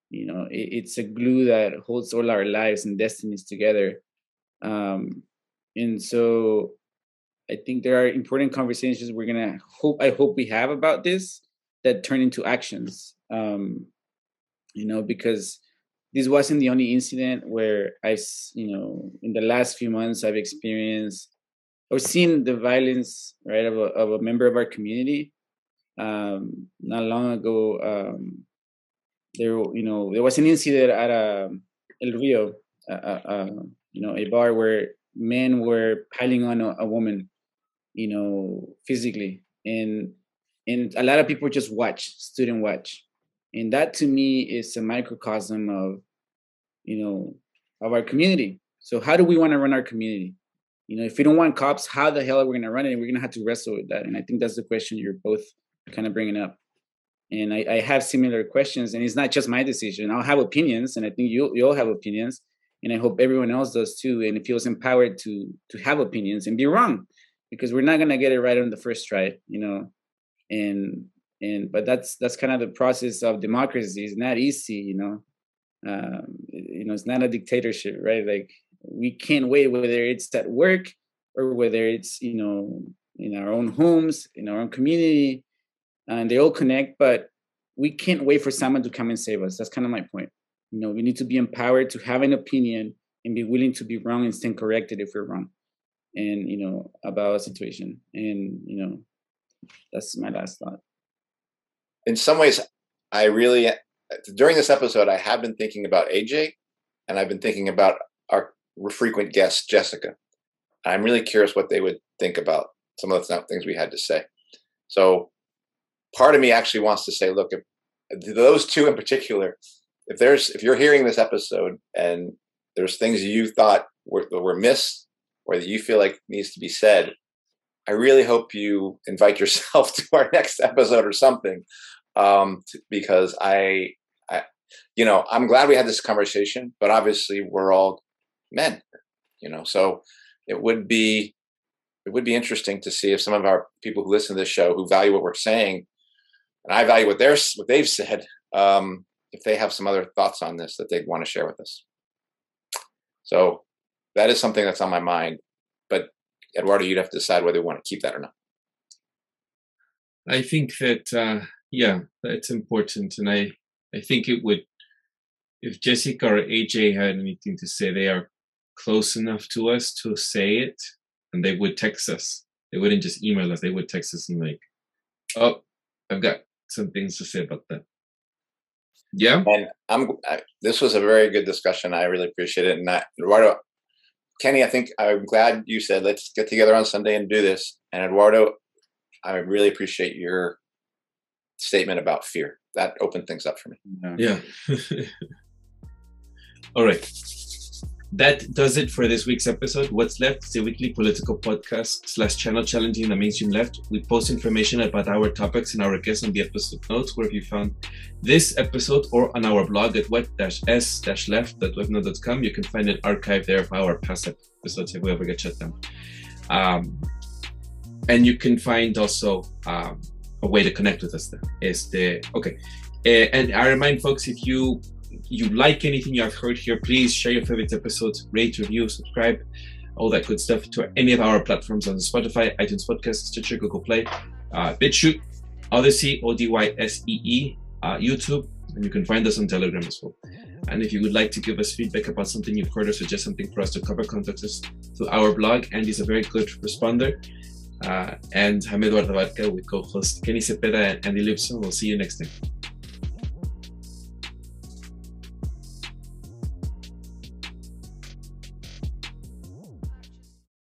you know it, it's a glue that holds all our lives and destinies together um and so i think there are important conversations we're gonna hope i hope we have about this that turn into actions. Um you know because this wasn't the only incident where I've, you know in the last few months i've experienced or seen the violence right of a, of a member of our community. Um, not long ago um, there you know there was an incident at um, el rio uh, uh, uh, you know a bar where men were piling on a, a, woman you know physically and and a lot of people just watch student watch and that to me is a microcosm of you know of our community so how do we want to run our community you know, if we don't want cops, how the hell are we going to run it? We're going to have to wrestle with that. And I think that's the question you're both kind of bringing up. And I, I have similar questions, and it's not just my decision. I'll have opinions, and I think you you all have opinions, and I hope everyone else does too, and it feels empowered to to have opinions and be wrong, because we're not gonna get it right on the first try, you know. And and but that's that's kind of the process of democracy. It's not easy, you know. Um, you know, it's not a dictatorship, right? Like we can't wait whether it's at work or whether it's you know in our own homes in our own community and they all connect. But we can't wait for someone to come and save us. That's kind of my point. You know, we need to be empowered to have an opinion and be willing to be wrong and stand corrected if we're wrong, and you know about a situation. And you know, that's my last thought. In some ways, I really during this episode I have been thinking about AJ, and I've been thinking about our frequent guest Jessica. I'm really curious what they would think about some of the things we had to say. So part of me actually wants to say, look, if those two in particular, if there's if you're hearing this episode and there's things you thought were, were missed or that you feel like needs to be said, I really hope you invite yourself to our next episode or something, um, because I, I, you know, I'm glad we had this conversation, but obviously we're all men, you know, so it would be it would be interesting to see if some of our people who listen to this show who value what we're saying and i value what they're what they've said um, if they have some other thoughts on this that they'd want to share with us so that is something that's on my mind but eduardo you'd have to decide whether you want to keep that or not i think that uh, yeah that's important and i i think it would if jessica or aj had anything to say they are close enough to us to say it and they would text us. They wouldn't just email us. They would text us and like, "Oh, I've got some things to say about that." Yeah. And I'm. I, this was a very good discussion. I really appreciate it. And I, Eduardo, Kenny, I think I'm glad you said let's get together on Sunday and do this. And Eduardo, I really appreciate your statement about fear. That opened things up for me. Yeah. All right that does it for this week's episode. What's Left is a weekly political podcast slash channel challenging the mainstream left. We post information about our topics and our guests on the episode notes, where if you found this episode or on our blog at web-s-left.webnode.com, you can find an archive there of our past episodes if we ever get shut down. Um, and you can find also um, a way to connect with us there. The okay. Uh, and I remind folks if you you like anything you have heard here, please share your favorite episodes, rate, review, subscribe, all that good stuff to any of our platforms on Spotify, iTunes Podcast, Stitcher, Google Play, uh, BitChute, Odysee, O D Y S E E, uh, YouTube, and you can find us on Telegram as well. And if you would like to give us feedback about something you've heard or suggest something for us to cover, contact us through our blog. Andy's a very good responder. Uh, and Eduardo Barca with co host Kenny Cepeda and Andy Lipson. We'll see you next time.